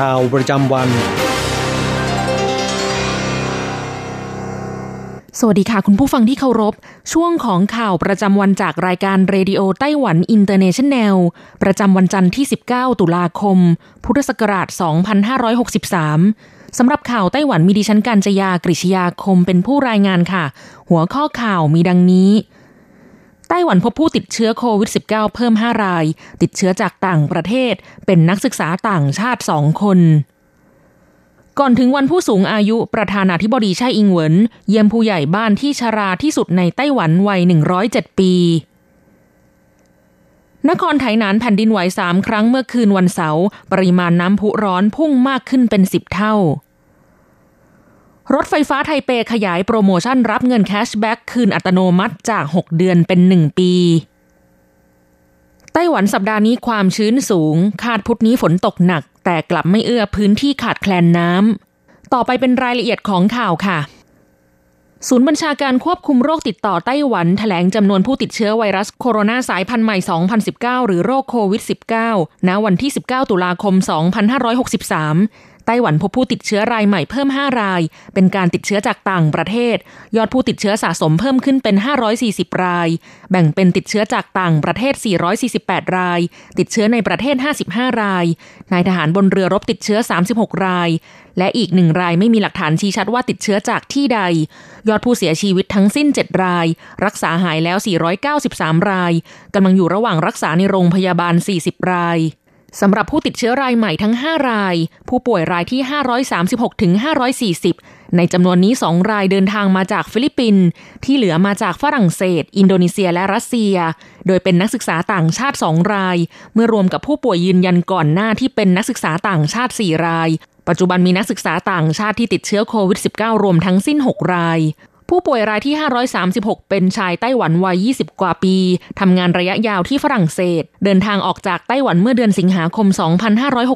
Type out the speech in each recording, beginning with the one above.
ข่าวประจำวัน สวัสดีค่ะคุณผู้ฟังที่เคารพ ช่วงของข่าวประจำวันจากรายการเรดิโอไต้หวันอินเตอร์เนชันแนล ประจำวันจันทร์ที่ 19 ตุลาคม พุทธศักราช 2563 สำหรับข่าวไต้หวันมีดิฉันการจยากริชยาคมเป็นผู้รายงานค่ะ หัวข้อข่าวมีดังนี้ ไต้หวันพบผู้ติดเชื้อโควิด -19 เพิ่ม 5 ราย ติดเชื้อจากต่างประเทศ เป็นนักศึกษาต่างชาติ 2 คน ก่อนถึงวันผู้สูงอายุประธานาธิบดีไช่อิงเหวินเยี่ยมผู้ใหญ่บ้านที่ชราที่สุดในไต้หวันวัย 107 ปีนครไถหนานแผ่นดินไหวสามครั้งเมื่อคืนวันเสาร์ปริมาณน้ำพุร้อนพุ่งมากขึ้นเป็นสิบเท่า รถไฟฟ้าไทเปขยายโปรโมชั่นรับเงิน cashback คืนอัตโนมัติจาก 6 เดือนเป็น 1 ปี ไต้หวันสัปดาห์นี้ความชื้นสูง คาดพุธนี้ฝนตกหนัก แต่กลับไม่เอื้อพื้นที่ขาดแคลนน้ำ ต่อไปเป็นรายละเอียดของข่าวค่ะ ศูนย์บัญชาการควบคุมโรคติดต่อไต้หวันแถลงจำนวนผู้ติดเชื้อไวรัสโคโรนาสายพันธุ์ใหม่ 2019 หรือโรคโควิด -19 ณ วันที่ 19 ตุลาคม 2563 ต้หวันพบผู้ติดเชื้อรายใหม่เพิ่ม 5 ราย เป็นการติดเชื้อจากต่างประเทศ ยอดผู้ติดเชื้อสะสมเพิ่มขึ้นเป็น 540 ราย แบ่งเป็นติดเชื้อจากต่างประเทศ 448 ราย ติดเชื้อในประเทศ 55 ราย นายทหารบนเรือรบติดเชื้อ 36 ราย และอีกหนึ่งรายไม่มีหลักฐานชี้ชัดว่าติดเชื้อจากที่ใด ยอดผู้เสียชีวิตทั้งสิ้น 7 ราย รักษาหายแล้ว 493 รายกำลังอยู่ระหว่างรักษาในโรงพยาบาล 40 ราย สำหรับผู้ติดเชื้อรายใหม่ทั้ง 5 ราย ผู้ป่วยรายที่ 536ถึง540 ในจำนวนนี้ 2 รายเดินทางมาจากฟิลิปปินส์ที่เหลือมาจากฝรั่งเศส อินโดนีเซียและรัสเซีย โดยเป็นนักศึกษาต่างชาติ 2 ราย เมื่อรวมกับผู้ป่วยยืนยันก่อนหน้าที่เป็นนักศึกษาต่างชาติ 4 ราย ปัจจุบันมีนักศึกษาต่างชาติที่ติดเชื้อโควิด -19 รวมทั้งสิ้น 6 ราย ผู้ป่วยรายที่ 536 เป็นชายไต้หวันวัย 20 กว่าปี ทำงานระยะยาวที่ฝรั่งเศส เดินทางออกจากไต้หวันเมื่อเดือนสิงหาคม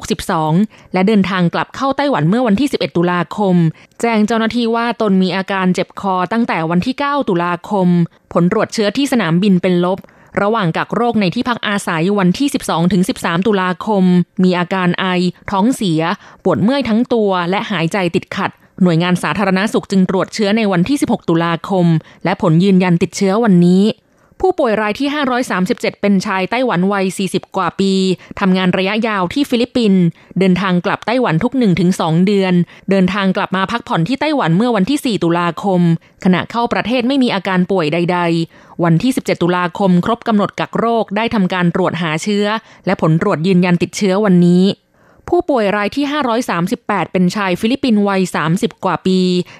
2562 และเดินทางกลับเข้าไต้หวันเมื่อวันที่ 11 ตุลาคม แจ้งเจ้าหน้าที่ว่าตนมีอาการเจ็บคอตั้งแต่วันที่ 9 ตุลาคม ผลตรวจเชื้อที่สนามบินเป็นลบ ระหว่างกักโรคในที่พักอาศัยวันที่ 12-13 ตุลาคม มีอาการไอ ท้องเสีย ปวดเมื่อยทั้งตัว และหายใจติดขัด หน่วยงานสาธารณาสุขจึงตรวจเชื้อในวันที่ 16 ตุลาคม และผลยืนยันติดเชื้อวันนี้ ผู้ป่วยรายที่ 537 เป็นชายไต้หวันวัย 40 กว่าปี ทำงานระยะยาวที่ฟิลิปปินส์เดินทางกลับไต้หวันทุก 1-2 เดือน เดินทางกลับมาพักผ่อนที่ไต้หวันเมื่อวันที่ 4 ตุลาคม ขณะเข้าประเทศไม่มีอาการป่วยใด ๆ วันที่ 17 ตุลาคม ครบกำหนดกักโรคได้ทำการตรวจหาเชื้อ และผลตรวจยืนยันติดเชื้อวันนี้ ผู้ป่วยรายที่ 538 เป็นชายฟิลิปปินส์วัย 30 กว่าปี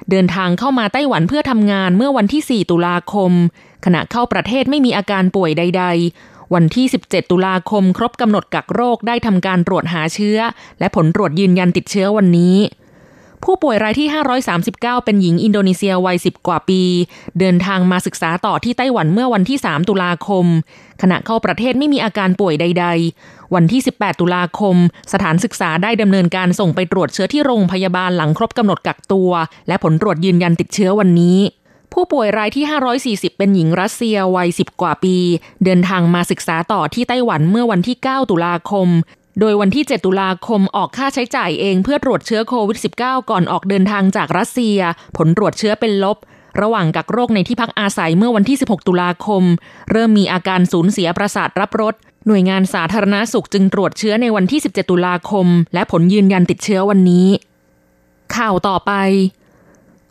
เดินทางเข้ามาไต้หวันเพื่อทำงานเมื่อวันที่ 4 ตุลาคม ขณะเข้าประเทศไม่มีอาการป่วยใด ๆ วันที่ 17 ตุลาคมครบกำหนดกักโรคได้ทำการตรวจหาเชื้อ และผลตรวจยืนยันติดเชื้อวันนี้ ผู้ป่วยรายที่ 539 เป็นหญิงอินโดนีเซียวัย 10 กว่าปี เดินทางมาศึกษาต่อที่ไต้หวันเมื่อวันที่ 3 ตุลาคม ขณะเข้าประเทศไม่มีอาการป่วยใด ๆ วันที่ 18 ตุลาคม สถานศึกษาได้ดำเนินการส่งไปตรวจเชื้อที่โรงพยาบาลหลังครบกำหนดกักตัว และผลตรวจยืนยันติดเชื้อวันนี้ผู้ป่วยรายที่ 540 เป็นหญิงรัสเซียวัย 10 กว่าปี เดินทางมาศึกษาต่อที่ไต้หวันเมื่อวันที่ 9 ตุลาคม โดยวันที่ 7 ตุลาคมออกค่าใช้จ่ายเองเพื่อตรวจเชื้อโควิด -19 ก่อนออกเดินทางจากรัสเซีย ผลตรวจเชื้อเป็นลบ ระหว่างกักโรคในที่พักอาศัยเมื่อวันที่ 16 ตุลาคม เริ่มมีอาการสูญเสียประสาทรับรสหน่วยงานสาธารณาสุขจึงตรวจเชื้อในวันที่ 17 ตุลาคม และผลยืนยันติดเชื้อวันนี้ ข่าวต่อไป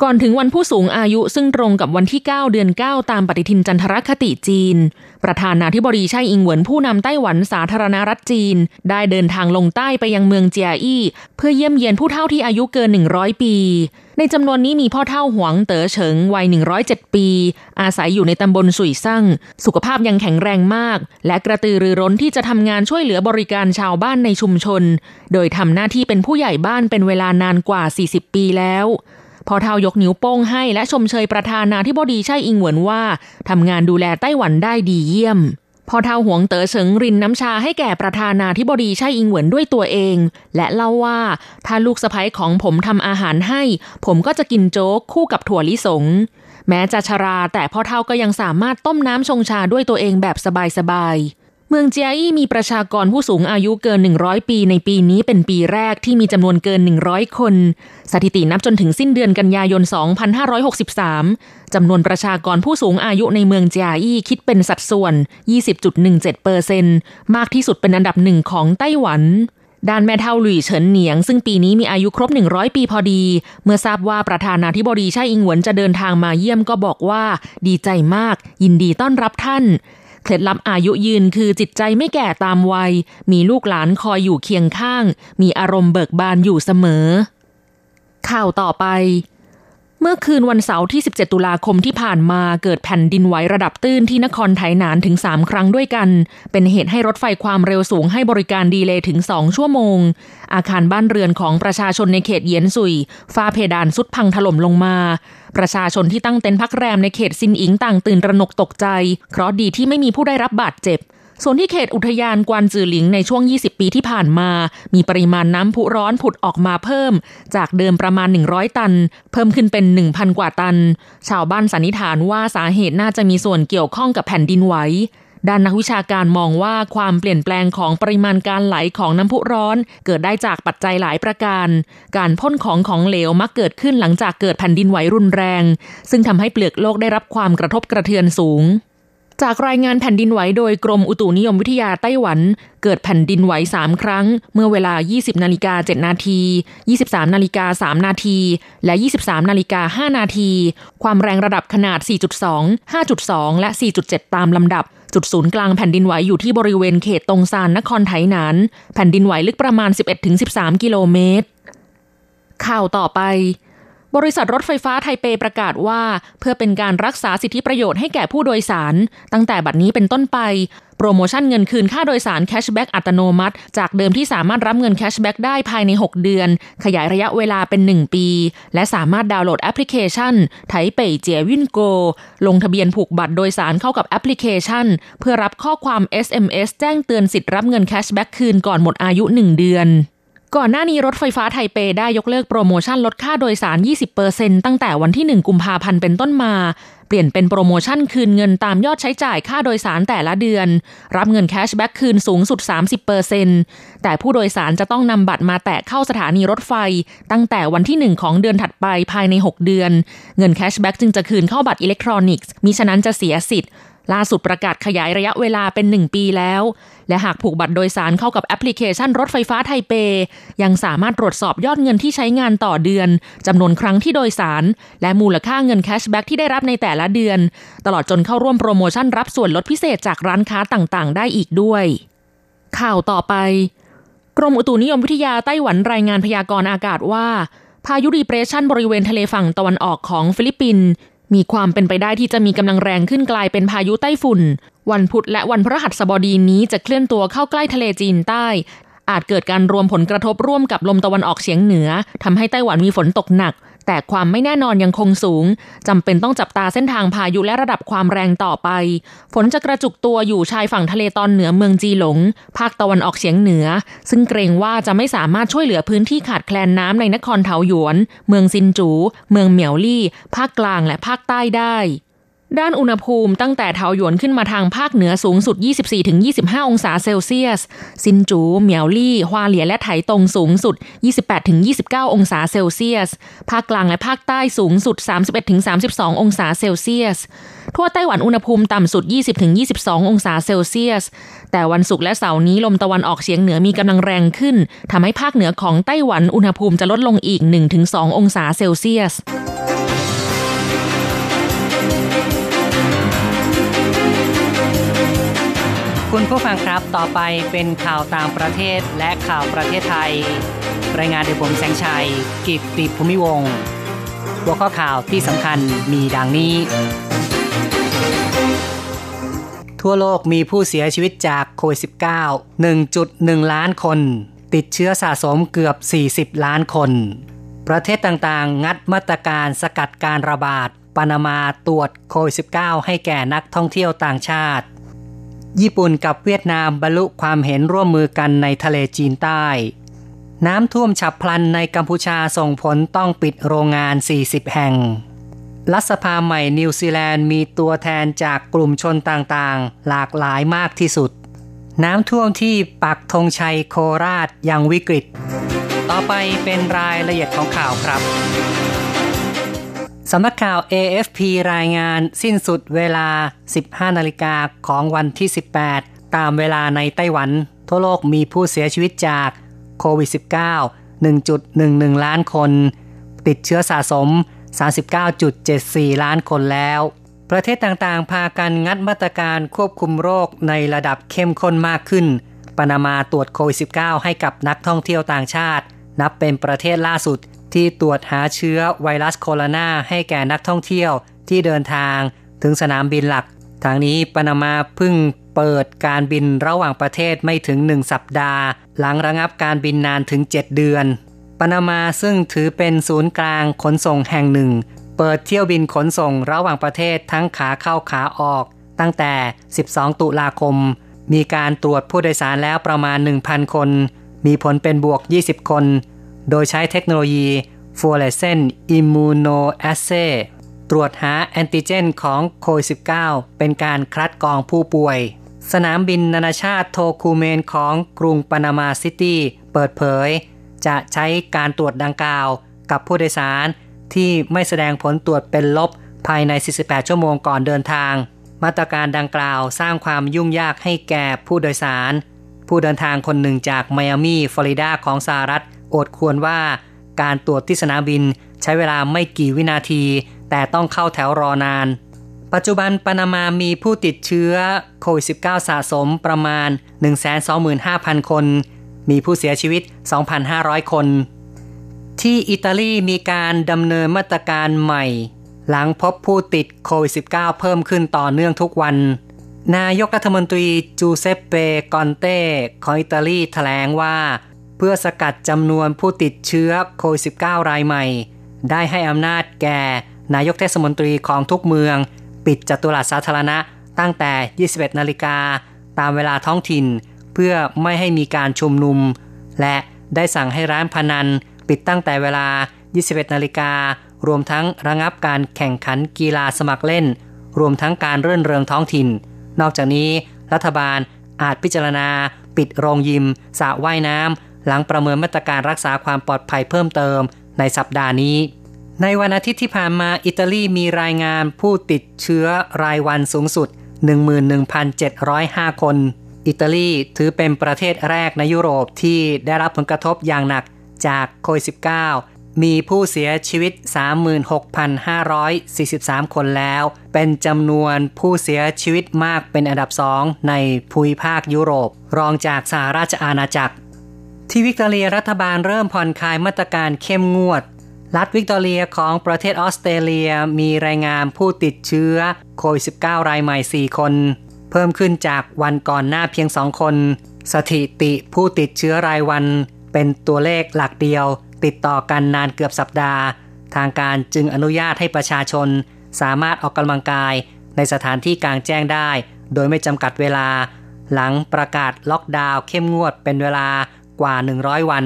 ก่อนถึงวันผู้สูงอายุซึ่งตรงกับวันที่ 9 เดือน 9 ตามปฏิทินจันทรคติจีน ประธานาธิบดีไช่อิงเหวินผู้นำไต้หวันสาธารณรัฐจีน ได้เดินทางลงใต้ไปยังเมืองเจียอี้ เพื่อเยี่ยมเยียนผู้เฒ่าที่อายุเกิน 100 ปี ในจำนวนนี้มีพ่อเฒ่าหวงเต๋อเฉิงวัย 107 ปี อาศัยอยู่ในตำบลสุยซั่ง สุขภาพยังแข็งแรงมาก และกระตือรือร้นที่จะทำงานช่วยเหลือบริการชาวบ้านในชุมชน โดยทำหน้าที่เป็นผู้ใหญ่บ้านเป็นเวลานานกว่า 40 ปีแล้ว พอเทายกนิ้วโป้งให้และชมเชยประธานาธิบดีไช่อิงเหวินว่าทำงานดูแลไต้หวันได้ดีเยี่ยม พอเทาหวงเต๋อเฉิงรินน้ำชาให้แก่ประธานาธิบดีไช่อิงเหวินด้วยตัวเอง และเล่าว่าถ้าลูกสะใภ้ของผมทำอาหารให้ ผมก็จะกินโจ๊กคู่กับถั่วลิสง แม้จะชราแต่พ่อเท่าก็ยังสามารถต้มน้ำชงชาด้วยตัวเองแบบสบายๆ มืองเจียอี้มีประชากรผู้สูงอายุเกิน 100 ปีในปีนี้เป็นปีแรกที่มีจำนวนเกิน 100 คน สถิตินับจนถึงสิ้นเดือนกันยายน 2563 จำนวนประชากรผู้สูงอายุในเมืองเจียอี้คิดเป็นสัดส่วน 20.17เปอร์เซนมากที่สุดเป็นอันดับหนึ่งของไต้หวันด้านแม่เท่าหลุยเฉินเหนียง ซึ่งปีนี้มีอายุครบ 100 ปีพอดี เมื่อทราบว่าประธานาธิบดีไช่อิงหวนจะเดินทางมาเยี่ยมก็บอกว่า ดีใจมาก ยินดีต้อนรับท่าน เคล็ดลับอายุยืนคือจิตใจไม่แก่ตามวัย มีลูกหลานคอยอยู่เคียงข้าง มีอารมณ์เบิกบานอยู่เสมอ ข่าวต่อไป เมื่อคืนวันเสาร์ที่ 17 ตุลาคมที่ผ่านมาเกิดแผ่นดินไหวระดับตื้นที่นครไถหนานถึง 3 ครั้งด้วยกัน เป็นเหตุให้รถไฟความเร็วสูงให้บริการดีเลย์ถึง 2 ชั่วโมง อาคารบ้านเรือนของประชาชนในเขตเยียนซุยฟ้าเพดานสุดพังถล่มลงมา ประชาชนที่ตั้งเต็นท์พักแรมในเขตซินอิงต่างตื่นระหนกตกใจ เพราะดีที่ไม่มีผู้ได้รับบาดเจ็บ ส่วนที่เขตอุทยานกวนจือหลิงในช่วง 20 ปีที่ผ่านมา มีปริมาณน้ำพุร้อนผุดออกมาเพิ่ม จากเดิมประมาณ 100 ตัน เพิ่มขึ้นเป็น 1,000 กว่าตัน ชาวบ้านสันนิษฐานว่าสาเหตุน่าจะมีส่วนเกี่ยวข้องกับแผ่นดินไหว ด้านนักวิชาการมองว่าความเปลี่ยนแปลงของปริมาณการไหลของน้ำพุร้อน เกิดได้จากปัจจัยหลายประการ การพ่นของของเหลวมักเกิดขึ้นหลังจากเกิดแผ่นดินไหวรุนแรง ซึ่งทำให้เปลือกโลกได้รับความกระทบกระเทือนสูงจากรายงานแผ่นดินไหวโดยกรมอุตุนิยมวิทยาไต้หวัน เกิดแผ่นดินไหว 3 ครั้ง เมื่อเวลา 20 นาฬิกา 7 นาที 23 นาฬิกา 3 นาที และ 23 นาฬิกา 5 นาที ความแรงระดับขนาด 4.2 5.2 และ 4.7 ตามลำดับ จุดศูนย์กลางแผ่นดินไหวอยู่ที่บริเวณเขตตงซานนครไถหนาน แผ่นดินไหวลึกประมาณ 11-13 กิโลเมตร ข่าวต่อไป บริษัทรถไฟฟ้าไทเปประกาศว่า เพื่อเป็นการรักษาสิทธิประโยชน์ให้แก่ผู้โดยสาร ตั้งแต่บัดนี้เป็นต้นไป โปรโมชั่นเงินคืนค่าโดยสาร cashback อัตโนมัติ จากเดิมที่สามารถรับเงิน cashback ได้ภายใน 6 เดือน ขยายระยะเวลาเป็น 1 ปี และสามารถดาวน์โหลดแอปพลิเคชันไทเปเจี๋ยยวิ่น Go ลงทะเบียนผูกบัตรโดยสารเข้ากับแอปพลิเคชัน เพื่อรับข้อความ SMS แจ้งเตือนสิทธิ์รับเงิน cashback คืนก่อนหมดอายุ 1 เดือน ก่อนหน้านี้รถไฟฟ้าไทเปได้ยกเลิกโปรโมชั่นลดค่าโดยสาร 20%ตั้งแต่วันที่ 1 กุมภาพันธ์เป็นต้นมา เปลี่ยนเป็นโปรโมชั่นคืนเงินตามยอดใช้จ่ายค่าโดยสารแต่ละเดือน รับเงิน cashback คืนสูงสุด 30%แต่ผู้โดยสารจะต้องนำบัตรมาแตะเข้าสถานีรถไฟ ตั้งแต่วันที่ 1 ของเดือนถัดไปภายใน 6 เดือน เงิน cashback จึงจะคืนเข้าบัตรอิเล็กทรอนิกส์มิฉะนั้นจะเสียสิทธิ์ ล่าสุดประกาศขยายระยะเวลาเป็น 1 ปีแล้ว และหากผูกบัตรโดยสารเข้ากับแอปพลิเคชันรถไฟฟ้าไทเป ยังสามารถตรวจสอบยอดเงินที่ใช้งานต่อเดือนจำนวนครั้งที่โดยสาร และมูลค่าเงิน cashback ที่ได้รับในแต่ละเดือน ตลอดจนเข้าร่วมโปรโมชั่นรับส่วนลดพิเศษจากร้านค้าต่างๆ ได้อีกด้วย ข่าวต่อไป กรมอุตุนิยมวิทยาไต้หวันรายงานพยากรณ์อากาศว่าพายุดีเพรสชันบริเวณทะเลฝั่งตะวันออกของฟิลิปปินส์ มีความเป็นไปได้ที่จะมีกำลังแรงขึ้นกลายเป็นพายุไต้ฝุ่น วันพุธและวันพฤหัสบดีนี้จะเคลื่อนตัวเข้าใกล้ทะเลจีนใต้ อาจเกิดการรวมผลกระทบร่วมกับลมตะวันออกเฉียงเหนือทำให้ไต้หวันมีฝนตกหนัก แต่ความไม่แน่นอนยังคงสูงจำเป็นต้องจับตาเส้นทางพายุและระดับความแรงต่อไป ฝนจะกระจุกตัวอยู่ชายฝั่งทะเลตอนเหนือเมืองจีหลง ภาคตะวันออกเฉียงเหนือ ซึ่งเกรงว่าจะไม่สามารถช่วยเหลือพื้นที่ขาดแคลนน้ำในนครเทาหยวน เมืองซินจู เมืองเหมียวลี่ ภาคกลางและภาคใต้ได้ ด้านอุณหภูมิตั้งแต่เทาหยวนขึ้นมาทางภาคเหนือสูงสุด 24-25 องศาเซลเซียส ซินจูเหมียวลี่ฮวาเหลียและไถตงสูงสุด 28-29 องศาเซลเซียส ภาคกลางและภาคใต้สูงสุด 31-32 องศาเซลเซียส ทั่วไต้หวันอุณหภูมิต่ำสุด 20-22 องศาเซลเซียส แต่วันศุกร์และเสาร์นี้ลมตะวันออกเฉียงเหนือมีกำลังแรงขึ้นทำให้ภาคเหนือของไต้หวันอุณหภูมิจะลดลงอีก 1-2 องศาเซลเซียส คุณผู้ฟังครับต่อไปเป็นข่าวต่างประเทศและข่าวประเทศไทย รายงานโดยผมแสงชัย กิตติภูมิวงหัวข้อข่าวที่สำคัญมีดังนี้ ทั่วโลกมีผู้เสียชีวิตจากโควิด -19 1.1 ล้านคน ติดเชื้อสะสมเกือบ 40 ล้านคน ประเทศต่างๆ งัดมาตรการสกัดการระบาดปานามาตรวจโควิด -19 ให้แก่นักท่องเที่ยวต่างชาติ ญี่ปุ่นกับเวียดนามบรรลุความเห็นร่วมมือกันในทะเลจีนใต้ น้ำท่วมฉับพลันในกัมพูชาส่งผลต้องปิดโรงงาน 40 แห่ง รัฐสภาใหม่นิวซีแลนด์มีตัวแทนจากกลุ่มชนต่างๆ หลากหลายมากที่สุด น้ำท่วมที่ปักธงชัยโคราชยังวิกฤต ต่อไปเป็นรายละเอียดของข่าวครับ สำนักข่าว AFP รายงานสิ้นสุดเวลา 15 นาฬิกาของวันที่ 18 ตามเวลาในไต้หวัน ทั่วโลกมีผู้เสียชีวิตจากโควิด -19 1.11 ล้านคน ติดเชื้อสะสม 39.74 ล้านคนแล้ว ประเทศต่างๆ พากันงัดมาตรการควบคุมโรคในระดับเข้มข้นมากขึ้นปนามาตรวจโควิด -19 ให้กับนักท่องเที่ยวต่างชาติ นับเป็นประเทศล่าสุด ที่ตรวจหาเชื้อไวรัสโคโรนาให้แก่นักท่องเที่ยวที่เดินทางถึงสนามบินหลัก ทางนี้ปนามาพึ่งเปิดการบินระหว่างประเทศไม่ถึงหนึ่งสัปดาห์ หลังระงับการบินนานถึง 7 เดือนปนามาซึ่งถือเป็นศูนย์กลางขนส่งแห่งหนึ่ง เปิดเที่ยวบินขนส่งระหว่างประเทศทั้งขาเข้าขาออก ตั้งแต่ 12 ตุลาคม มีการตรวจผู้โดยสารแล้วประมาณ 1,000 คน มีผลเป็นบวก 20 คน โดยใช้เทคโนโลยี fluorescent immunoassay ตรวจหาแอนติเจนของโควิด -19 เป็นการคัดกรองผู้ป่วย สนามบินนานาชาติโทคูเมนของกรุงปานามาซิตี้เปิดเผย จะใช้การตรวจดังกล่าวกับผู้โดยสารที่ไม่แสดงผลตรวจเป็นลบภายใน 48 ชั่วโมงก่อนเดินทาง มาตรการดังกล่าวสร้างความยุ่งยากให้แก่ผู้โดยสาร ผู้เดินทางคนหนึ่งจากไมอามี ฟลอริดาของสหรัฐ อดควรว่า การตรวจที่สนามบินใช้เวลาไม่กี่วินาที แต่ต้องเข้าแถวรอนาน ปัจจุบันปานามามีผู้ติดเชื้อโควิด -19 สะสมประมาณ 125,000 คน มีผู้เสียชีวิต 2,500 คน ที่อิตาลีมีการดำเนินมาตรการใหม่ หลังพบผู้ติดโควิด -19 เพิ่มขึ้นต่อเนื่องทุกวันนายกรัฐมนตรีจูเซปเป กอนเต้ของอิตาลีแถลงว่า เพื่อสกัดจำนวนผู้ติดเชื้อโควิด -19 รายใหม่ ได้ให้อำนาจแก่นายกเทศมนตรีของทุกเมือง ปิดจัตุรัสสาธารณะตั้งแต่ 21 นาฬิกา ตามเวลาท้องถิ่น เพื่อไม่ให้มีการชุมนุม และได้สั่งให้ร้านพนัน ปิดตั้งแต่เวลา 21 นาฬิกา รวมทั้งระงับการแข่งขันกีฬาสมัครเล่น รวมทั้งการเรื่นเริงท้องถิ่น นอกจากนี้ รัฐบาลอาจพิจารณา ปิดโรงยิมสระว่ายน้ำ หลังประเมินมาตรการรักษาความปลอดภัยเพิ่มเติมในสัปดาห์นี้ ในวันอาทิตย์ที่ผ่านมาอิตาลีมีรายงานผู้ติดเชื้อรายวันสูงสุด 11,705 คน อิตาลีถือเป็นประเทศแรกในยุโรปที่ได้รับผลกระทบอย่างหนักจากโควิด -19 มีผู้เสียชีวิต 36,543 คนแล้ว เป็นจำนวนผู้เสียชีวิตมากเป็นอันดับสองในภูมิภาคยุโรป รองจากสหราชอาณาจักร ที่วิกตอเรียรัฐบาลเริ่มผ่อนคลายมาตรการเข้มงวด รัฐวิกตอเรียของประเทศออสเตรเลียมีรายงานผู้ติดเชื้อโควิด -19 รายใหม่ 4 คน เพิ่มขึ้นจากวันก่อนหน้าเพียง 2 คน สถิติผู้ติดเชื้อรายวัน เป็นตัวเลขหลักเดียว ติดต่อกันนานเกือบสัปดาห์ ทางการจึงอนุญาตให้ประชาชน สามารถออกกำลังกายในสถานที่กลางแจ้งได้ โดยไม่จำกัดเวลา หลังประกาศล็อกดาวน์เข้มงวดเป็นเวลา กว่า 100 วัน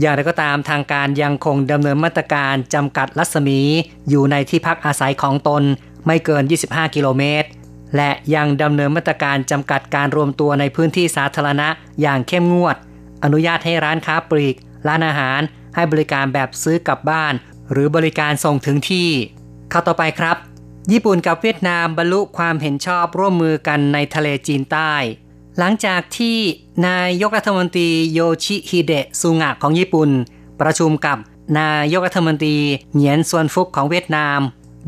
อย่างไรก็ตามทางการยังคงดำเนินมาตรการจำกัดรัศมีอยู่ในที่พักอาศัยของตนไม่เกิน 25 กิโลเมตร และยังดำเนินมาตรการจำกัดการรวมตัวในพื้นที่สาธารณะอย่างเข้มงวด อนุญาตให้ร้านค้าปลีก ร้านอาหาร ให้บริการแบบซื้อกลับบ้าน หรือบริการส่งถึงที่ข้าต่อไปครับ ญี่ปุ่นกับเวียดนามบรรลุความเห็นชอบร่วมมือกันในทะเลจีนใต้ หลังจากที่นายกรัฐมนตรีโยชิฮิเดะซุงะของญี่ปุ่น ประชุมกับนายกรัฐมนตรีเหงียนซวนฟุกของเวียดนาม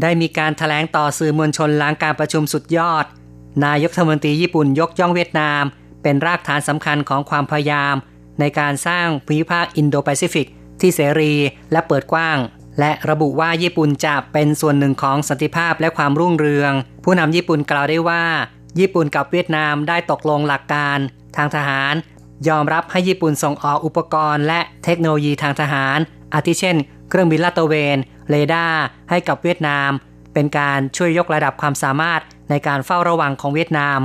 ได้มีการถแถลงต่อสื่อมวลชนหลังการประชุมสุดยอด นายกรัฐมนตรีญี่ปุ่นยกย่องเวียดนาม เป็นรากฐานสำคัญของความพยายาม ในการสร้างภูมิภาคอินโดแปซิฟิกที่เสรีและเปิดกว้าง และระบุว่าญี่ปุ่นจะเป็นส่วนหนึ่งของสันติภาพและความรุ่งเรือง ผู้นำญี่ปุ่นกล่าวได้ว่า ญี่ปุ่นกับเวียดนามได้ตกลงหลักการทางทหาร ยอมรับให้ญี่ปุ่นส่งออกอุปกรณ์และเทคโนโลยีทางทหาร อาทิเช่น เครื่องบินลาดตระเวนเรดาร์ให้กับเวียดนาม เป็นการช่วยยกระดับความสามารถในการเฝ้าระวังของเวียดนาม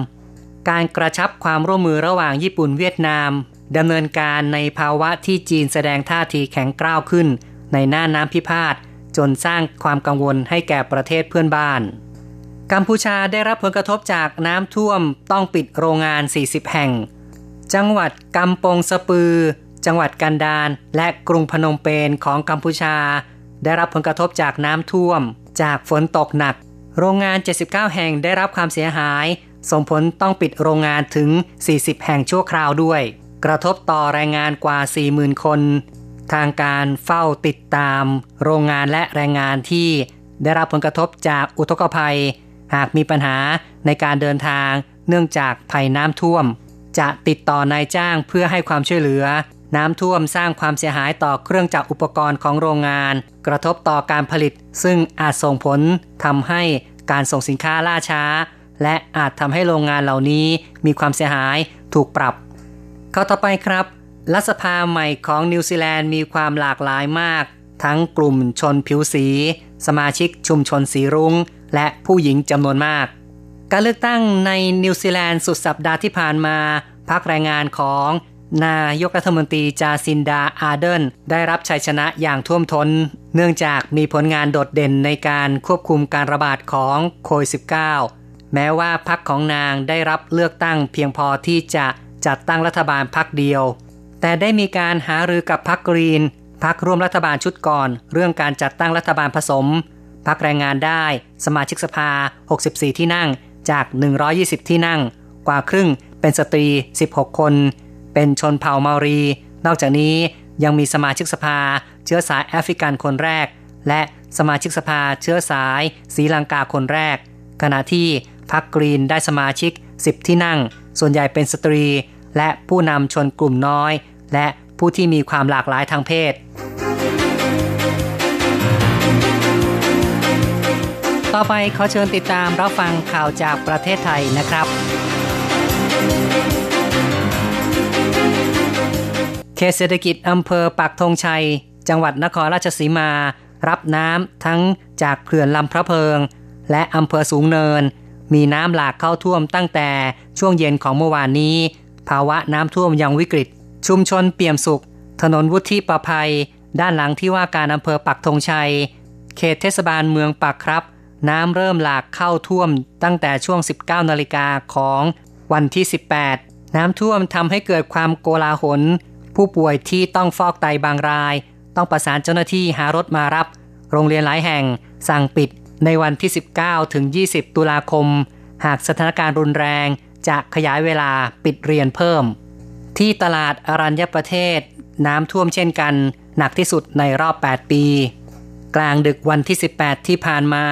การกระชับความร่วมมือระหว่างญี่ปุ่นเวียดนามดำเนินการในภาวะที่จีนแสดงท่าทีแข็งกร้าวขึ้น ในหน้าน้ำพิพาทจนสร้างความกังวลให้แก่ประเทศเพื่อนบ้าน กัมพูชาได้รับผลกระทบจากน้ำท่วมต้องปิดโรงงาน 40 แห่ง จังหวัดกำปงสปือ จังหวัดกันดารและกรุงพนมเปญของกัมพูชา ได้รับผลกระทบจากน้ำท่วม จากฝนตกหนัก โรงงาน 79 แห่งได้รับความเสียหาย ส่งผลต้องปิดโรงงานถึง 40 แห่งชั่วคราวด้วย กระทบต่อแรงงานกว่า 40,000 คน ทางการเฝ้าติดตาม โรงงานและแรงงานที่ ได้รับผลกระทบจากอุทกภัย หากมีปัญหาในการเดินทาง เนื่องจากภัยน้ำท่วม จะติดต่อนายจ้างเพื่อให้ความช่วยเหลือ น้ำท่วมสร้างความเสียหายต่อเครื่องจักรอุปกรณ์ของโรงงาน กระทบต่อการผลิต ซึ่งอาจส่งผลทำให้การส่งสินค้าล่าช้า และอาจทำให้โรงงานเหล่านี้มีความเสียหายถูกปรับ เข้าต่อไปครับ รัฐสภาใหม่ของนิวซีแลนด์มีความหลากหลายมาก ทั้งกลุ่มชนผิวสี สมาชิกชุมชนสีรุง้ง และผู้หญิงจำนวนมาก การเลือกตั้งในนิวซีแลนด์สุดสัปดาห์ที่ผ่านมาพักแรงงานของนายกรัฐมนตรีจาซินดาอาเดนได้รับชัยชนะอย่างท่วมทน้น เนื่องจากมีผลงานโดดเด่นในการควบคุมการระบาดของโควิด -19 แม้ว่าพักของนางได้รับเลือกตั้งเพียงพอที่จะจัดตั้งรัฐบาลพักเดียว แต่ได้มีการหารือกับพักกรีนพักร่วมรัฐบาลชุดก่อน เรื่องการจัดตั้งรัฐบาลผสม พักแรงงานได้สมาชิกสภา 64 ที่นั่งจาก 120 ที่นั่ง กว่าครึ่งเป็นสตรี 16 คน เป็นชนเผ่าเมารี นอกจากนี้ยังมีสมาชิกสภา เชื้อสายแอฟริกันคนแรก และสมาชิกสภาเชื้อสายศรีลังกาคนแรก ขณะที่พรรคกรีนได้สมาชิก 10 ที่นั่ง ส่วนใหญ่เป็นสตรี และผู้นำชนกลุ่มน้อย และผู้ที่มีความหลากหลายทางเพศ ต่อไปขอเชิญติดตามรับฟังข่าวจากประเทศไทยนะครับ เขตเศรษฐกิจอำเภอปักธงชัย จังหวัดนครราชสีมา รับน้ำทั้งจากเขื่อนลำพระเพิง และอำเภอสูงเนิน มีน้ำหลากเข้าท่วมตั้งแต่ช่วงเย็นของเมื่อวานนี้ ภาวะน้ำท่วมยังวิกฤต ชุมชนเปี่ยมสุข ถนนวุฒิประภัย ด้านหลังที่ว่าการอำเภอปักธงชัย เขตเทศบาลเมืองปักครับ น้ำเริ่มหลากเข้าท่วมตั้งแต่ช่วง 19นาฬิกาของวันที่ 18 น้ำท่วมทำให้เกิดความโกลาหล ผู้ป่วยที่ต้องฟอกไตบางราย ต้องประสานเจ้าหน้าที่หารถมารับ โรงเรียนหลายแห่งสั่งปิดในวันที่ 19 ถึง 20 ตุลาคม หากสถานการณ์รุนแรง จะขยายเวลาปิดเรียนเพิ่ม ที่ตลาดอรัญญประเทศ น้ำท่วมเช่นกัน หนักที่สุดในรอบ 8 ปี กลางดึกวันที่ 18 ที่ผ่านมา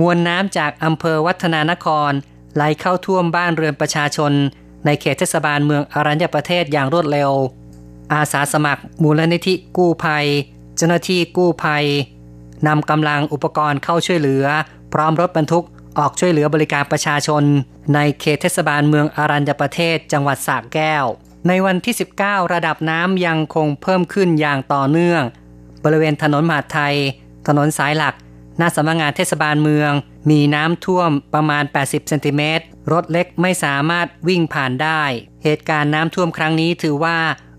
มวลน้ำจากอำเภอวัฒนานคร ไหลเข้าท่วมบ้านเรือนประชาชน ในเขตเทศบาลเมืองอรัญญประเทศอย่างรวดเร็ว อาสาสมัครมูลนิธิกู้ภัย เจ้าหน้าที่กู้ภัยนำกำลังอุปกรณ์เข้าช่วยเหลือ พร้อมรถบรรทุกออกช่วยเหลือบริการประชาชน ในเขตเทศบาลเมืองอรัญญประเทศจังหวัดสระแก้ว ในวันที่ 19 ระดับน้ำยังคงเพิ่มขึ้นอย่างต่อเนื่อง บริเวณถนนมหาไทย ถนนสายหลัก หน้าสำนักงานเทศบาลเมือง มีน้ำท่วมประมาณ 80 เซนติเมตร รถเล็กไม่สามารถวิ่งผ่านได้ เหตุการณ์น้ำท่วมครั้งนี้ถือว่า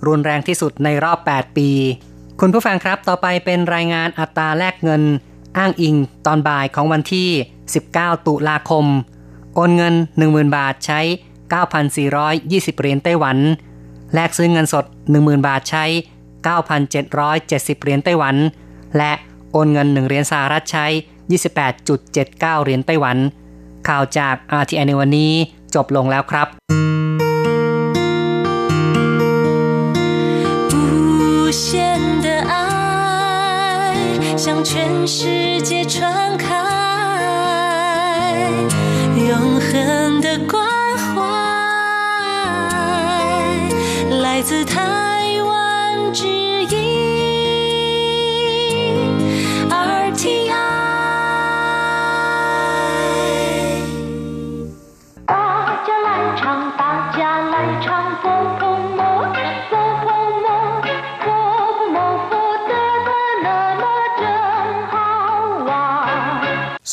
รุนแรงที่สุดในรอบ 8 ปี คุณผู้ฟังครับต่อไปเป็นรายงานอัตราแลกเงิน อ้างอิงตอนบ่ายของวันที่ 19 ตุลาคม โอนเงิน 10,000 บาทใช้ 9,420 เหรียญไต้หวัน แลกซื้อเงินสด 10,000 บาทใช้ 9,770 เหรียญไต้หวัน และ โอนเงิน 1 เหรียญสหรัฐใช้ 28.79 เหรียญไต้หวัน ข่าวจาก RTI ในวันนี้จบลงแล้วครับ向全世界传开，永恒的关怀，来自台 ส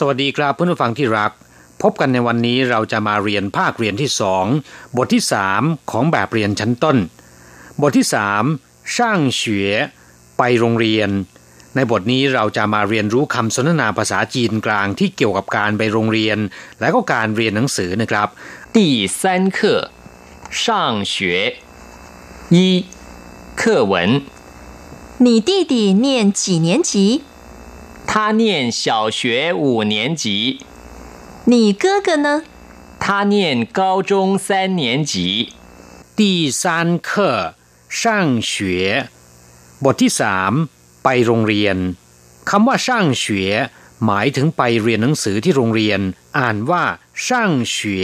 วัสดีครับเพื่อนผู้ฟังที่รัก พบกันในวันนี้เราจะมาเรียนภาคเรียนที่สองบทที่สามของแบบเรียนชั้นต้น บทที่สามช่างเฉีวไปโรงเรียน ในบทนี้เราจะมาเรียนรู้คำสนทนาภาษาจีนกลางที่เกี่ยวกับการไปโรงเรียน และก็การเรียนหนังสือนะครับที่สามคือ 上学一课文你弟弟念几年级他念小学五年级，你哥哥呢？他念高中三年级。第三课上学บทที่สามไปโรงเรียนคำว่าช่างเฉวหมายถึงไปเรียนหนังสือที่โรงเรียน อ่านว่าช่างเฉว